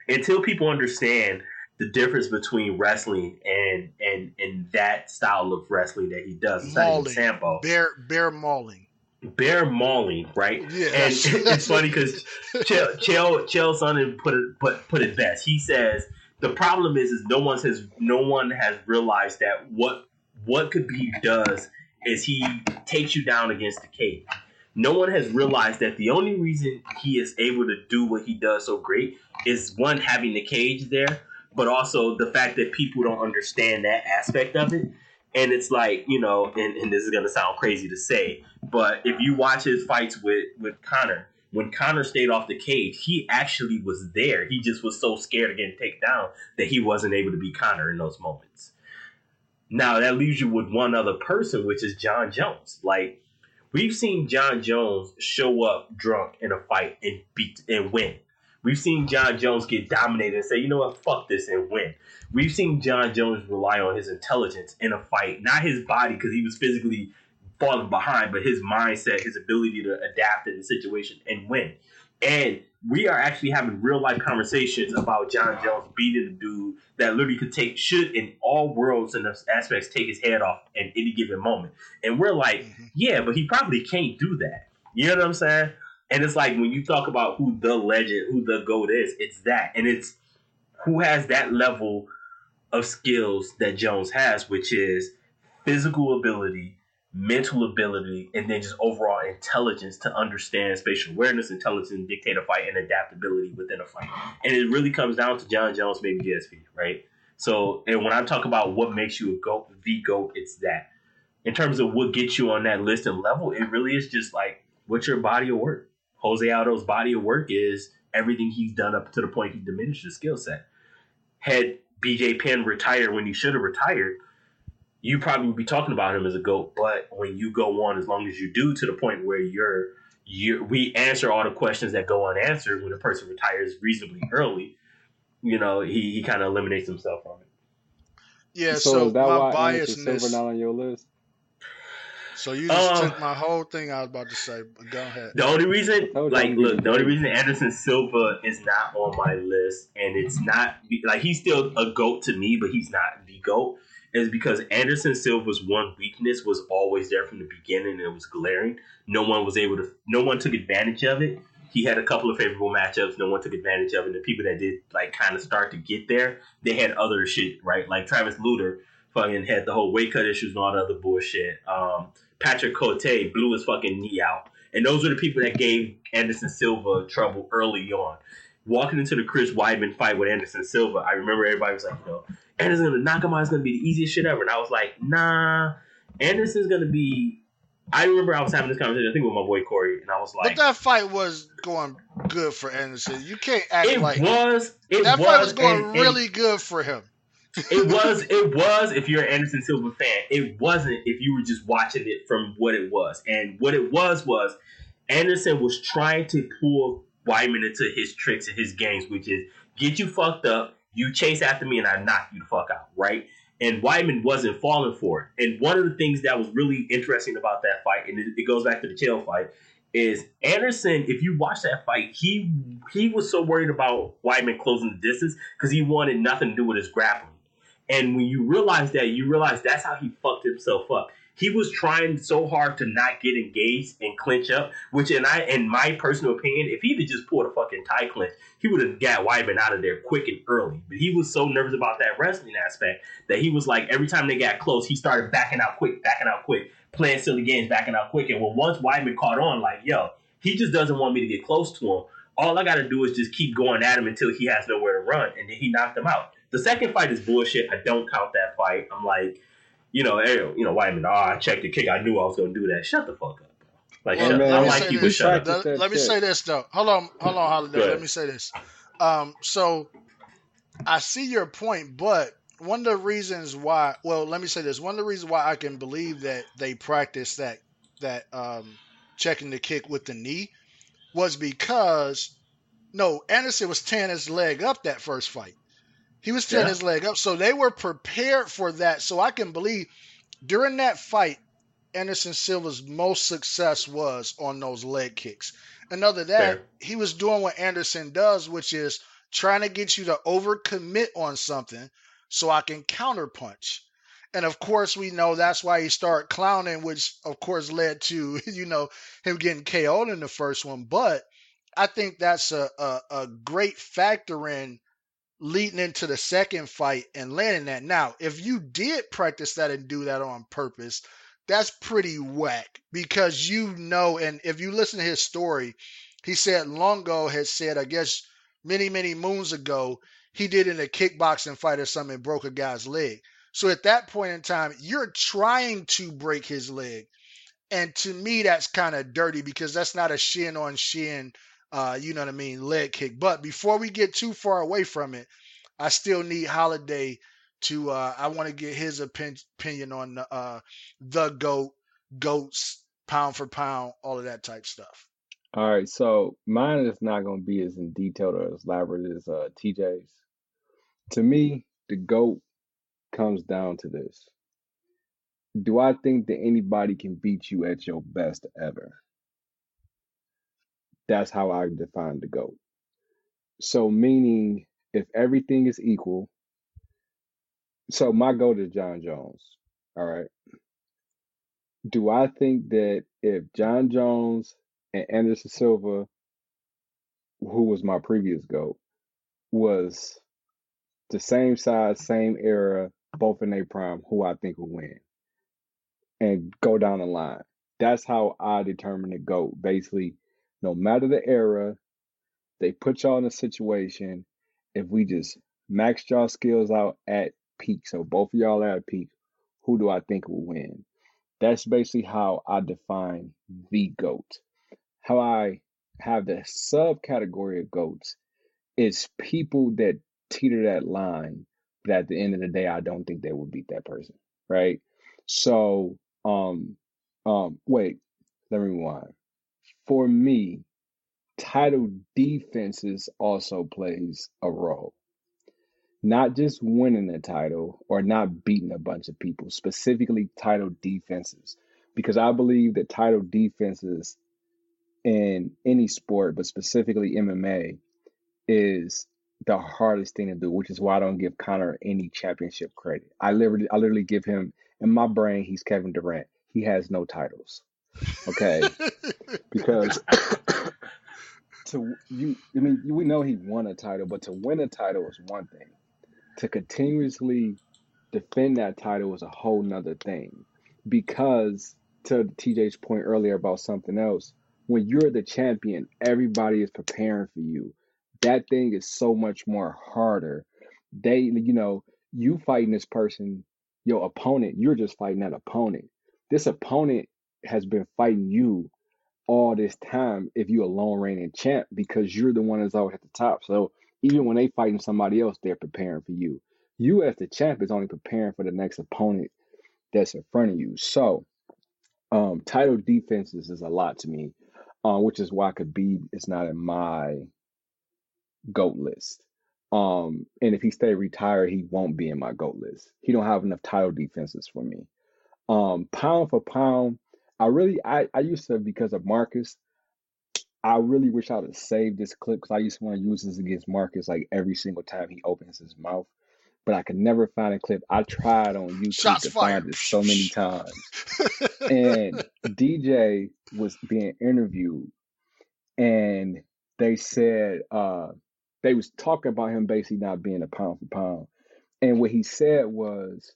until people understand the difference between wrestling and and and that style of wrestling that he does. Mauling, Sambo. Bear bear mauling. Bear mauling, right? Yeah. And it's funny because Chael Chael Chael Sonnen put it put put it best. He says the problem is is no one has no one has realized that what what Khabib does is he takes you down against the cage. No one has realized that the only reason he is able to do what he does so great is one having the cage there, but also the fact that people don't understand that aspect of it. And it's like, you know, and, and this is gonna sound crazy to say, but if you watch his fights with, with Conor, when Conor stayed off the cage, he actually was there. He just was so scared of getting taken down that he wasn't able to be Conor in those moments. Now that leaves you with one other person, which is Jon Jones. Like we've seen Jon Jones show up drunk in a fight and beat and win We've seen Jon Jones get dominated and say, you know what, fuck this and win. We've seen Jon Jones rely on his intelligence in a fight, not his body because he was physically falling behind, but his mindset, his ability to adapt in the situation and win. And we are actually having real life conversations about Jon Jones beating a dude that literally could take should in all worlds and aspects take his head off at any given moment. And we're like, mm-hmm. yeah, but he probably can't do that. You know what I'm saying? And it's like when you talk about who the legend, who the GOAT is, it's that. And it's who has that level of skills that Jones has, which is physical ability, mental ability, and then just overall intelligence to understand spatial awareness, intelligence, dictate a fight, and adaptability within a fight. And it really comes down to Jon Jones, maybe GSP, right? So, and when I talk about what makes you a GOAT, the GOAT, it's that. In terms of what gets you on that list and level, it really is just like, what's your body of work? Jose Aldo's body of work is everything he's done up to the point he diminished his skill set. Had BJ Penn retired when he should have retired, you probably would be talking about him as a goat. But when you go on, as long as you do, to the point where you're you we answer all the questions that go unanswered when a person retires reasonably early, you know, he, he kind of eliminates himself from it. Yeah, so, so that my biasness Silver not on your list? So you just took my whole thing I was about to say. Go ahead. The only reason, like, look, the only reason Anderson Silva is not on my list, and it's not like he's still a goat to me, but he's not the goat, is because Anderson Silva's one weakness was always there from the beginning, and it was glaring. No one was able to, no one took advantage of it. He had a couple of favorable matchups. No one took advantage of it. And the people that did, like, kind of start to get there, they had other shit, right? Like Travis Lutter fucking had the whole weight cut issues and all the other bullshit. Um, Patrick Cote blew his fucking knee out. And those were the people that gave Anderson Silva trouble early on. Walking into the Chris Weidman fight with Anderson Silva, I remember everybody was like, you know, Anderson's gonna knock him out. It's gonna be the easiest shit ever. And I was like, nah, Anderson's gonna be. I remember I was having this conversation, I think with my boy Corey, and I was like, "But that fight was going good for Anderson. You can't act it like was. It that was, fight was going and, really good for him it was it was if you're an Anderson Silva fan. It wasn't if you were just watching it from what it was. And what it was was Anderson was trying to pull Weidman into his tricks and his games, which is get you fucked up, you chase after me, and I knock you the fuck out, right? And Weidman wasn't falling for it. And one of the things that was really interesting about that fight, and it, it goes back to the Chael fight, is Anderson. If you watch that fight, he he was so worried about Weidman closing the distance because he wanted nothing to do with his grappling. And when you realize that, you realize that's how he fucked himself up. He was trying so hard to not get engaged and clinch up, which in I in my personal opinion, if he'd have just pulled a fucking tie clinch, he would have got Weidman out of there quick and early. But he was so nervous about that wrestling aspect that he was like every time they got close, he started backing out quick, backing out quick, playing silly games, backing out quick. And when once Weidman caught on, like, yo, he just doesn't want me to get close to him. All I gotta do is just keep going at him until he has nowhere to run, and then he knocked him out. The second fight is bullshit. I don't count that fight. I'm like, you know, you know, Weidman. Oh, I checked the kick. I knew I was going to do that. Shut the fuck up. Like, well, shut, man, I like you, but shut up. Let, let me say this though. Hold on, hold on, Holiday. Let me say this. Um, so I see your point, but one of the reasons why, well, let me say this. One of the reasons why I can believe that they practiced that that um, checking the kick with the knee was because no, Anderson was tearing his leg up that first fight. He was tearing yeah. his leg up. So they were prepared for that. So I can believe during that fight, Anderson Silva's most success was on those leg kicks. And other than that, Fair. he was doing what Anderson does, which is trying to get you to overcommit on something so I can counterpunch. And of course, we know that's why he started clowning, which of course led to, [LAUGHS] you know, him getting KO'd in the first one. But I think that's a, a, a great factor in leading into the second fight and landing that. Now, if you did practice that and do that on purpose, that's pretty whack because you know, and if you listen to his story, he said Longo had said, I guess many, many moons ago, he did in a kickboxing fight or something and broke a guy's leg. So at that point in time, you're trying to break his leg. And to me, that's kind of dirty because that's not a shin on shin uh, you know what I mean, leg kick. But before we get too far away from it, I still need Holiday to. Uh, I want to get his opinion on the uh, the goat, goats, pound for pound, all of that type stuff. All right, so mine is not going to be as in detail or as elaborate as uh, TJ's. To me, the GOAT comes down to this. Do I think that anybody can beat you at your best ever? That's how I define the GOAT. So, meaning if everything is equal, so my GOAT is Jon Jones. All right. Do I think that if Jon Jones and Anderson Silva, who was my previous GOAT, was the same size, same era, both in their prime, who I think will win? And go down the line. That's how I determine the GOAT. Basically, no matter the era, they put y'all in a situation. If we just maxed y'all skills out at peak, so both of y'all are at peak, who do I think will win? That's basically how I define the GOAT. How I have the subcategory of GOATs is people that teeter that line, but at the end of the day, I don't think they will beat that person, right? So, um, um, wait, let me rewind. For me, title defenses also plays a role. Not just winning a title or not beating a bunch of people, specifically title defenses. Because I believe that title defenses in any sport, but specifically MMA, is the hardest thing to do, which is why I don't give Conor any championship credit. I literally I literally give him in my brain he's Kevin Durant. He has no titles. Okay? [LAUGHS] because to you I mean we know he won a title, but to win a title is one thing. To continuously defend that title is a whole nother thing. Because to TJ's point earlier about something else, when you're the champion, everybody is preparing for you. That thing is so much more harder. They, you know, you fighting this person, your opponent, you're just fighting that opponent. This opponent has been fighting you all this time if you're a lone reigning champ because you're the one that's always at the top. So even when they fighting somebody else, they're preparing for you. You as the champ is only preparing for the next opponent that's in front of you. So um title defenses is a lot to me, uh, which is why Khabib is not in my GOAT list. Um, and if he stay retired, he won't be in my GOAT list. He don't have enough title defenses for me. Um, pound for pound, I really I, I used to because of Marcus, I really wish I would have saved this clip because I used to want to use this against Marcus like every single time he opens his mouth. But I could never find a clip. I tried on YouTube Shots to fired. find it so many times. And [LAUGHS] DJ was being interviewed and they said uh they was talking about him basically not being a pound for pound. And what he said was,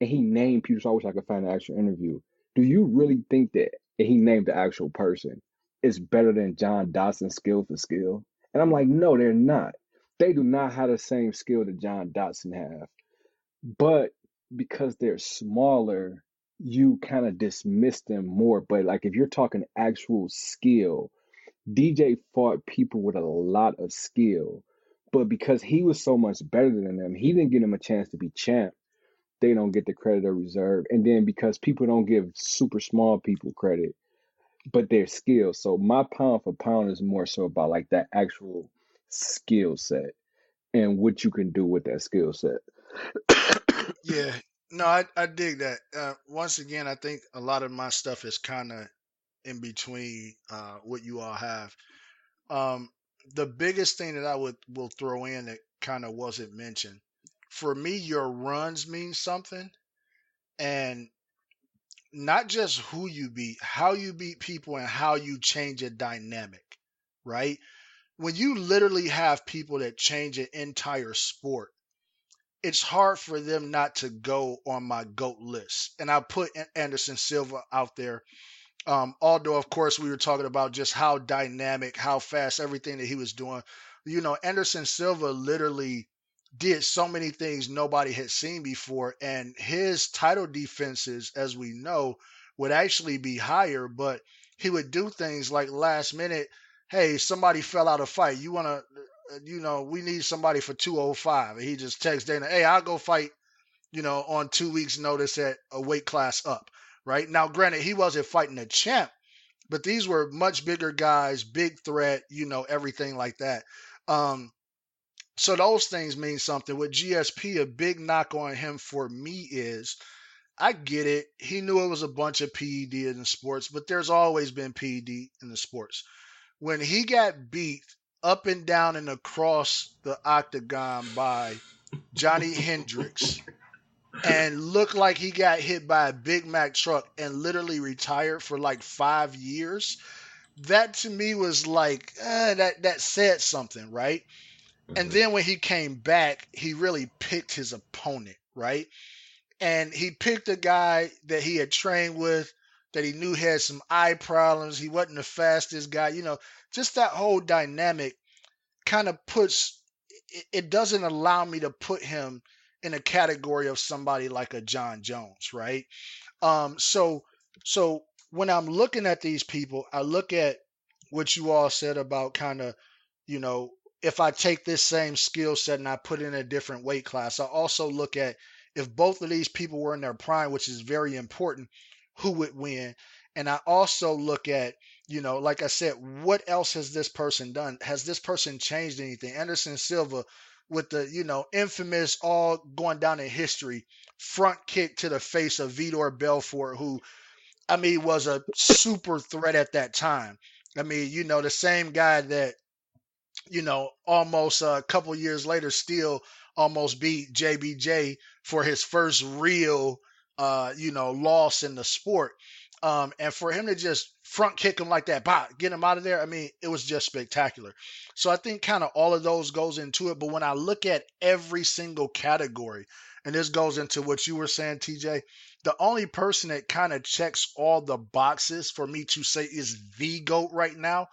and he named Peter, so I wish I could find the actual interview. Do you really think that and he named the actual person is better than John Dodson skill for skill? And I'm like, no, they're not. They do not have the same skill that John Dodson have. But because they're smaller, you kind of dismiss them more. But like if you're talking actual skill, DJ fought people with a lot of skill, but because he was so much better than them, he didn't give them a chance to be champ. They don't get the credit or reserve. And then because people don't give super small people credit, but their skill. So my pound for pound is more so about like that actual skill set and what you can do with that skill set. Yeah, no, I, I dig that. Uh, once again, I think a lot of my stuff is kind of in between uh, what you all have. Um, the biggest thing that I would will throw in that kind of wasn't mentioned for me, your runs mean something, and not just who you beat, how you beat people, and how you change a dynamic. Right? When you literally have people that change an entire sport it's hard for them not to go on my GOAT list. And I put Anderson Silva out there. Um, although, of course, we were talking about just how dynamic, how fast, everything that he was doing. You know, Anderson Silva literally did so many things nobody had seen before. And his title defenses, as we know, would actually be higher, but he would do things like last minute, hey, somebody fell out of fight. You want to uh, you know, we need somebody for 205. And he just texts Dana, hey, I'll go fight, you know, on two weeks' notice at a weight class up. Right now, granted, he wasn't fighting a champ but these were much bigger guys, big threat, you know, everything like that. Um, so those things mean something. With GSP, a big knock on him for me is I get it. He knew it was a bunch of PED in the sports, but there's always been PED in the sports. When he got beat up and down and across the octagon by Johnny Hendricks and looked like he got hit by a Big Mack truck and literally retired for like five years, that to me was like uh, that that said something, right? Mm-hmm. And then when he came back, he really picked his opponent, right? And he picked a guy that he had trained with, that he knew had some eye problems. He wasn't the fastest guy, you know. Just that whole dynamic kind of puts it doesn't allow me to put him in a category of somebody like a Jon Jones, right? Um, so so when I'm looking at these people, I look at what you all said about kind of, you know, if I take this same skill set and I put it in a different weight class, I also look at if both of these people were in their prime, which is very important, who would win. And I also look at, you know, like I said, what else has this person done? Has this person changed anything? Anderson Silva with the, you know, infamous all going down in history front kick to the face of Vitor Belfort, who I mean was a super threat at that time. I mean, you know, the same guy that, you know, almost a couple years later still almost beat JBJ for his first real uh, you know, loss in the sport. Um, and for him to just front kick him like that, bah, get him out of there. I mean, it was just spectacular. So I think kind of all of those goes into it. But when I look at every single category, and this goes into what you were saying, TJ, the only person that kind of checks all the boxes for me to say is the GOAT right now,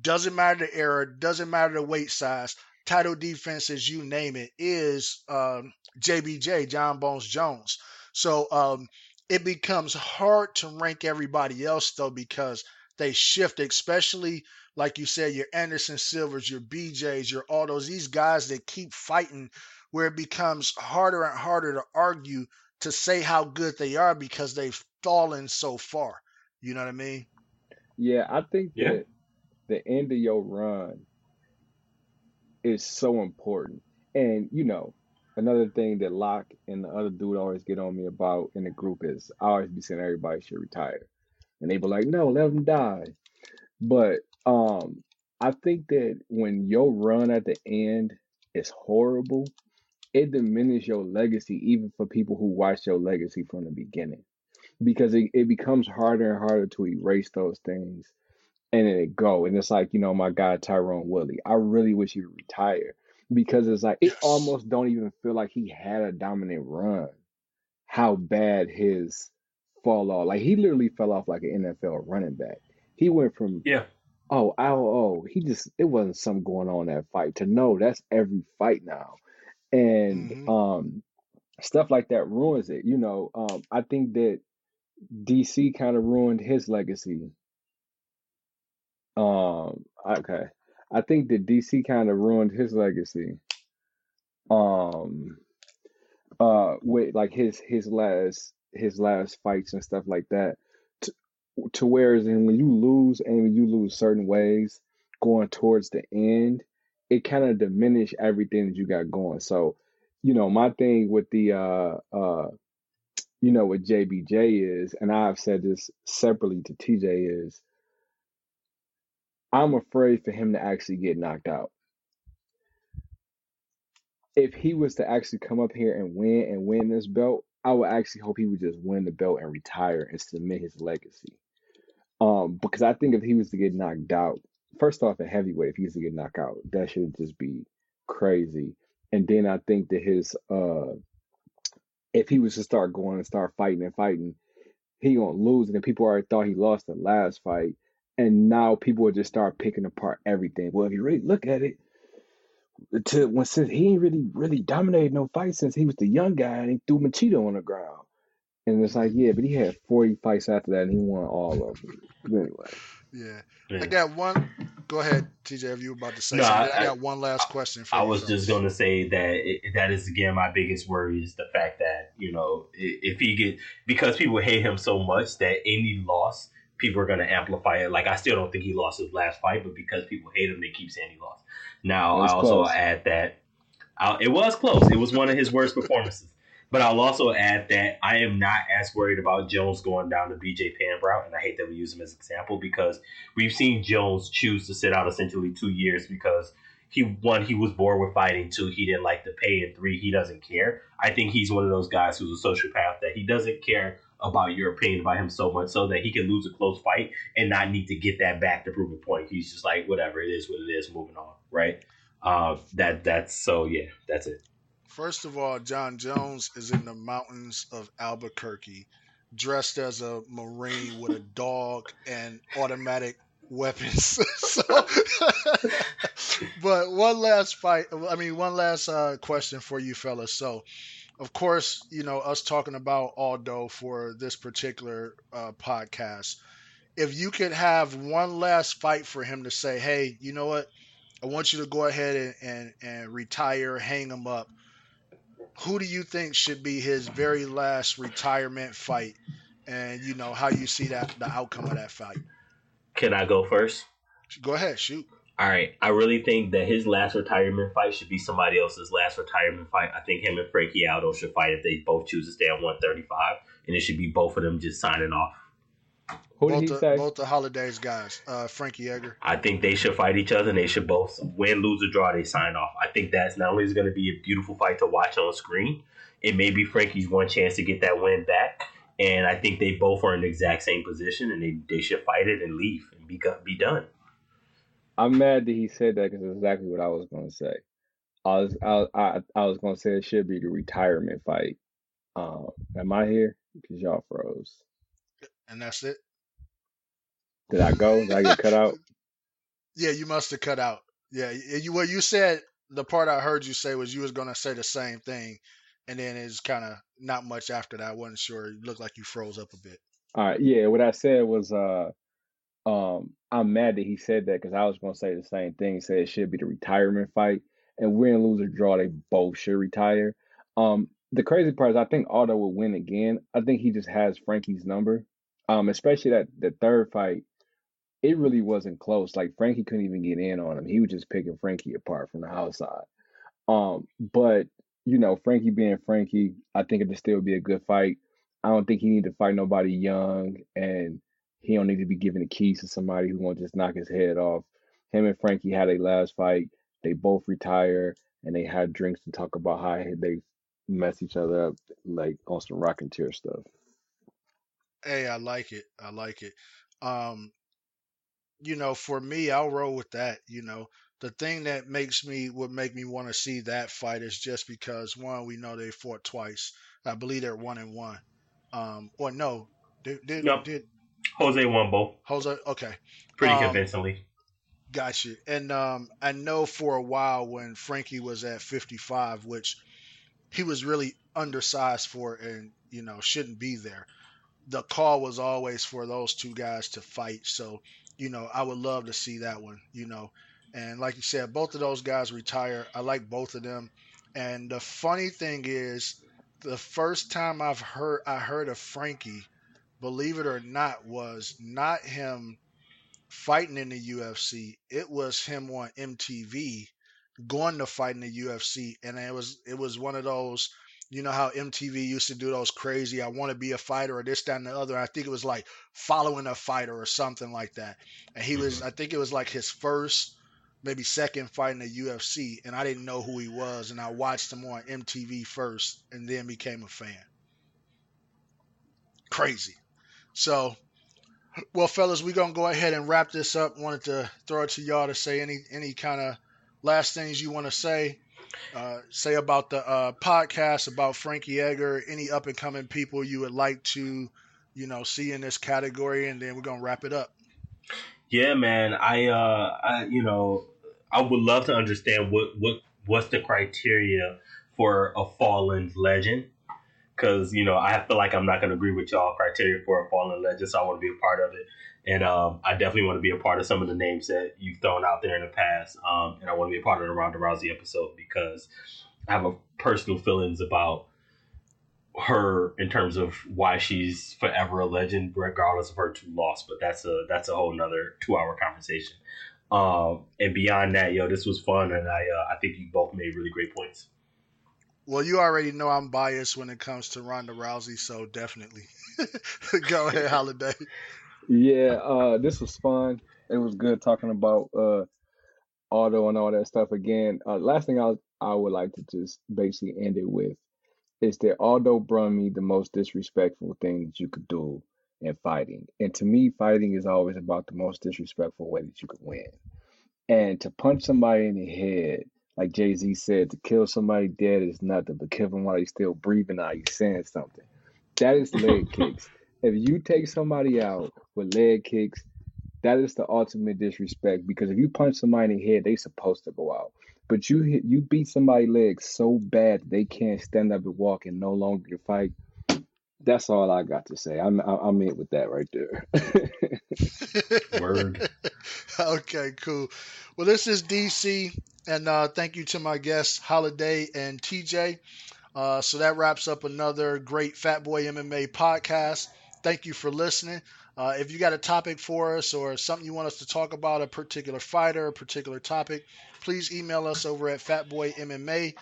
doesn't matter the era, doesn't matter the weight size, title defenses, you name it, is um, JBJ, Jon Bones Jones. So um, it becomes hard to rank everybody else though because they shift, especially like you said, your Anderson Silvers, your BJs, your all those these guys that keep fighting, where it becomes harder and harder to argue to say how good they are because they've fallen so far. You know what I mean? Yeah, I think yeah. that the end of your run is so important. And you know, another thing that Locke and the other dude always get on me about in the group is I always be saying everybody should retire. And they be like, no, let them die. But um I think that when your run at the end is horrible, it diminishes your legacy even for people who watch your legacy from the beginning. Because it, it becomes harder and harder to erase those things and then it go. And it's like, you know, my guy Tyron Woodley. I really wish he would retire because it's like it almost don't even feel like he had a dominant run. How bad his fall off. Like he literally fell off like an NFL running back. He went from yeah. Oh, oh, oh, he just it wasn't something going on that fight. To know that's every fight now. And mm-hmm. um stuff like that ruins it. You know, um I think that DC kind of ruined his legacy. Um okay. I think that DC kind of ruined his legacy. Um, uh, with like his his last his last fights and stuff like that. To, to whereas and when you lose and when you lose certain ways going towards the end, it kind of diminish everything that you got going. So, you know, my thing with the uh uh you know what JBJ is, and I've said this separately to TJ is I'm afraid for him to actually get knocked out. If he was to actually come up here and win and win this belt, I would actually hope he would just win the belt and retire and submit his legacy. Um, because I think if he was to get knocked out, first off, a heavyweight, if he was to get knocked out, that should just be crazy. And then I think that his uh if he was to start going and start fighting and fighting, he gonna lose. And then people already thought he lost the last fight and now people will just start picking apart everything. Well, if you really look at it, to when since he ain't really really dominated no fight since he was the young guy and he threw Machida on the ground. And it's like, yeah, but he had 40 fights after that and he won all of them. But anyway. Yeah. yeah. I got one. Go ahead, TJ, if you were about to say no, something. I, I, got one last question for I you. I was just going to say that it, that is, again, my biggest worry is the fact that, you know, if he get, because people hate him so much that any loss people are gonna amplify it. Like I still don't think he lost his last fight, but because people hate him, they keep saying he lost. Now I also close. add that I'll, it was close. It was one of his worst performances. But I'll also add that I am not as worried about Jones going down the BJ Penn route, and I hate that we use him as an example because we've seen Jones choose to sit out essentially two years because he one he was bored with fighting, two he didn't like the pay, and three he doesn't care. I think he's one of those guys who's a sociopath that he doesn't care about your opinion about him so much so that he can lose a close fight and not need to get that back to prove a point. He's just like whatever it is, what it is, moving on, right? Uh, that that's so yeah, that's it. First of all, Jon Jones is in the mountains of Albuquerque, dressed as a Marine with a dog and automatic weapons. [LAUGHS] so, [LAUGHS] but one last fight. I mean, one last uh, question for you fellas. So, of course, you know us talking about Aldo for this particular uh, podcast. If you could have one last fight for him to say, "Hey, you know what? I want you to go ahead and, and, and retire, hang him up." who do you think should be his very last retirement fight, and you know how you see that the outcome of that fight? Can I go first? Go ahead, shoot. All right, I really think that his last retirement fight should be somebody else's last retirement fight. I think him and Frankie Aldo should fight if they both choose to stay at 135, and it should be both of them just signing off. Who both did he the, say? Both the holidays guys, uh, Frankie Edgar. I think they should fight each other, and they should both win, lose, or draw. They sign off. I think that's not only is going to be a beautiful fight to watch on screen, it may be Frankie's one chance to get that win back. And I think they both are in the exact same position, and they, they should fight it and leave and be be done. I'm mad that he said that because it's exactly what I was going to say. I was I, I, I was going to say it should be the retirement fight. Um, am I here? Because y'all froze. And that's it. Did I go? Did I get cut out? [LAUGHS] Yeah, you must have cut out. Yeah, you what you said. The part I heard you say was you was gonna say the same thing, and then it's kind of not much after that. I wasn't sure. It looked like you froze up a bit. All right. Yeah. What I said was, uh, um, I'm mad that he said that because I was gonna say the same thing. Say it should be the retirement fight, and win, lose or draw, they both should retire. Um, the crazy part is I think Aldo will win again. I think he just has Frankie's number. Um, especially that the third fight it really wasn't close. Like Frankie couldn't even get in on him. He was just picking Frankie apart from the outside. Um, but you know, Frankie being Frankie, I think it'd still be a good fight. I don't think he need to fight nobody young, and he don't need to be giving the keys to somebody who won't just knock his head off. Him and Frankie had a last fight. They both retire, and they had drinks to talk about how they mess each other up, like on some rock and tear stuff. Hey, I like it. I like it. Um, you know, for me, I'll roll with that. You know, the thing that makes me would make me want to see that fight is just because one, we know they fought twice. I believe they're one and one. Um, or no, did did, nope. did Jose won both. Jose, okay, pretty um, convincingly. Got you. And um, I know for a while when Frankie was at 55, which he was really undersized for, and you know shouldn't be there. The call was always for those two guys to fight. So you know, I would love to see that one, you know. And like you said, both of those guys retire. I like both of them. And the funny thing is, the first time I've heard I heard of Frankie, believe it or not, was not him fighting in the UFC. It was him on MTV going to fight in the UFC, and it was it was one of those you know how MTV used to do those crazy, I want to be a fighter or this, that, and the other. I think it was like following a fighter or something like that. And he was, mm-hmm. I think it was like his first, maybe second fight in the UFC. And I didn't know who he was. And I watched him on MTV first and then became a fan. Crazy. So, well, fellas, we're to go ahead and wrap this up. Wanted to throw it to y'all to say any, any kind of last things you want to say uh, say about the uh, podcast about Frankie Edgar, any up and coming people you would like to, you know, see in this category, and then we're gonna wrap it up. Yeah, man. I, uh, I, you know, I would love to understand what what what's the criteria for a fallen legend. Because you know, I feel like I'm not going to agree with y'all criteria for a fallen legend, so I want to be a part of it. And um, I definitely want to be a part of some of the names that you've thrown out there in the past. Um, and I want to be a part of the Ronda Rousey episode because I have a personal feelings about her in terms of why she's forever a legend, regardless of her two loss. But that's a that's a whole nother two hour conversation. Um, and beyond that, yo, this was fun, and I uh, I think you both made really great points. Well, you already know I'm biased when it comes to Ronda Rousey, so definitely [LAUGHS] go ahead, Holiday. Yeah, uh, this was fun. It was good talking about uh, Aldo and all that stuff again. Uh, last thing I I would like to just basically end it with is that Aldo me the most disrespectful thing that you could do in fighting. And to me, fighting is always about the most disrespectful way that you could win. And to punch somebody in the head, like Jay Z said, to kill somebody dead is nothing, but kill them while he's still breathing out, he's saying something. That is leg [LAUGHS] kicks. If you take somebody out with leg kicks, that is the ultimate disrespect because if you punch somebody in the head, they supposed to go out. But you hit, you beat somebody's legs so bad they can't stand up and walk and no longer fight. That's all I got to say. I'm I'm in with that right there. [LAUGHS] [LAUGHS] Word. okay, cool. Well, this is DC, and uh, thank you to my guests Holiday and TJ. Uh, so that wraps up another great Fat Boy MMA podcast. Thank you for listening. Uh, if you got a topic for us or something you want us to talk about, a particular fighter, a particular topic, please email us over at fatboymma55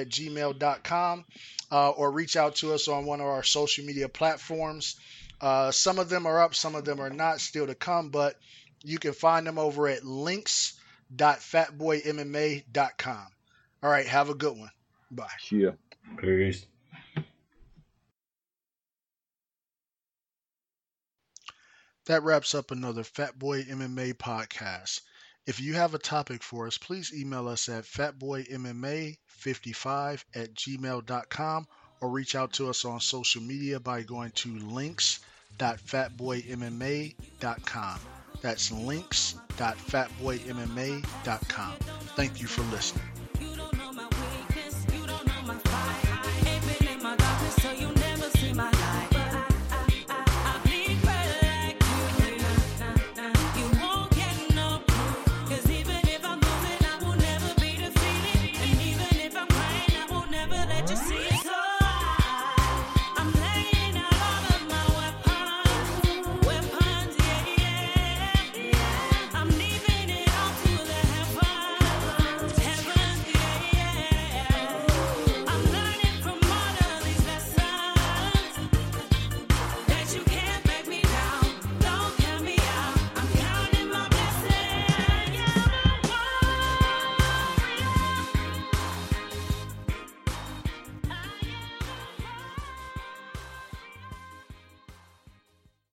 at gmail.com uh, or reach out to us on one of our social media platforms. Uh, some of them are up, some of them are not, still to come, but you can find them over at links.fatboymma.com. All right, have a good one. Bye. Yeah. Peace. That wraps up another Fat Boy MMA podcast. If you have a topic for us, please email us at fatboymma55 at gmail.com or reach out to us on social media by going to links.fatboymma.com. That's links.fatboymma.com. Thank you for listening.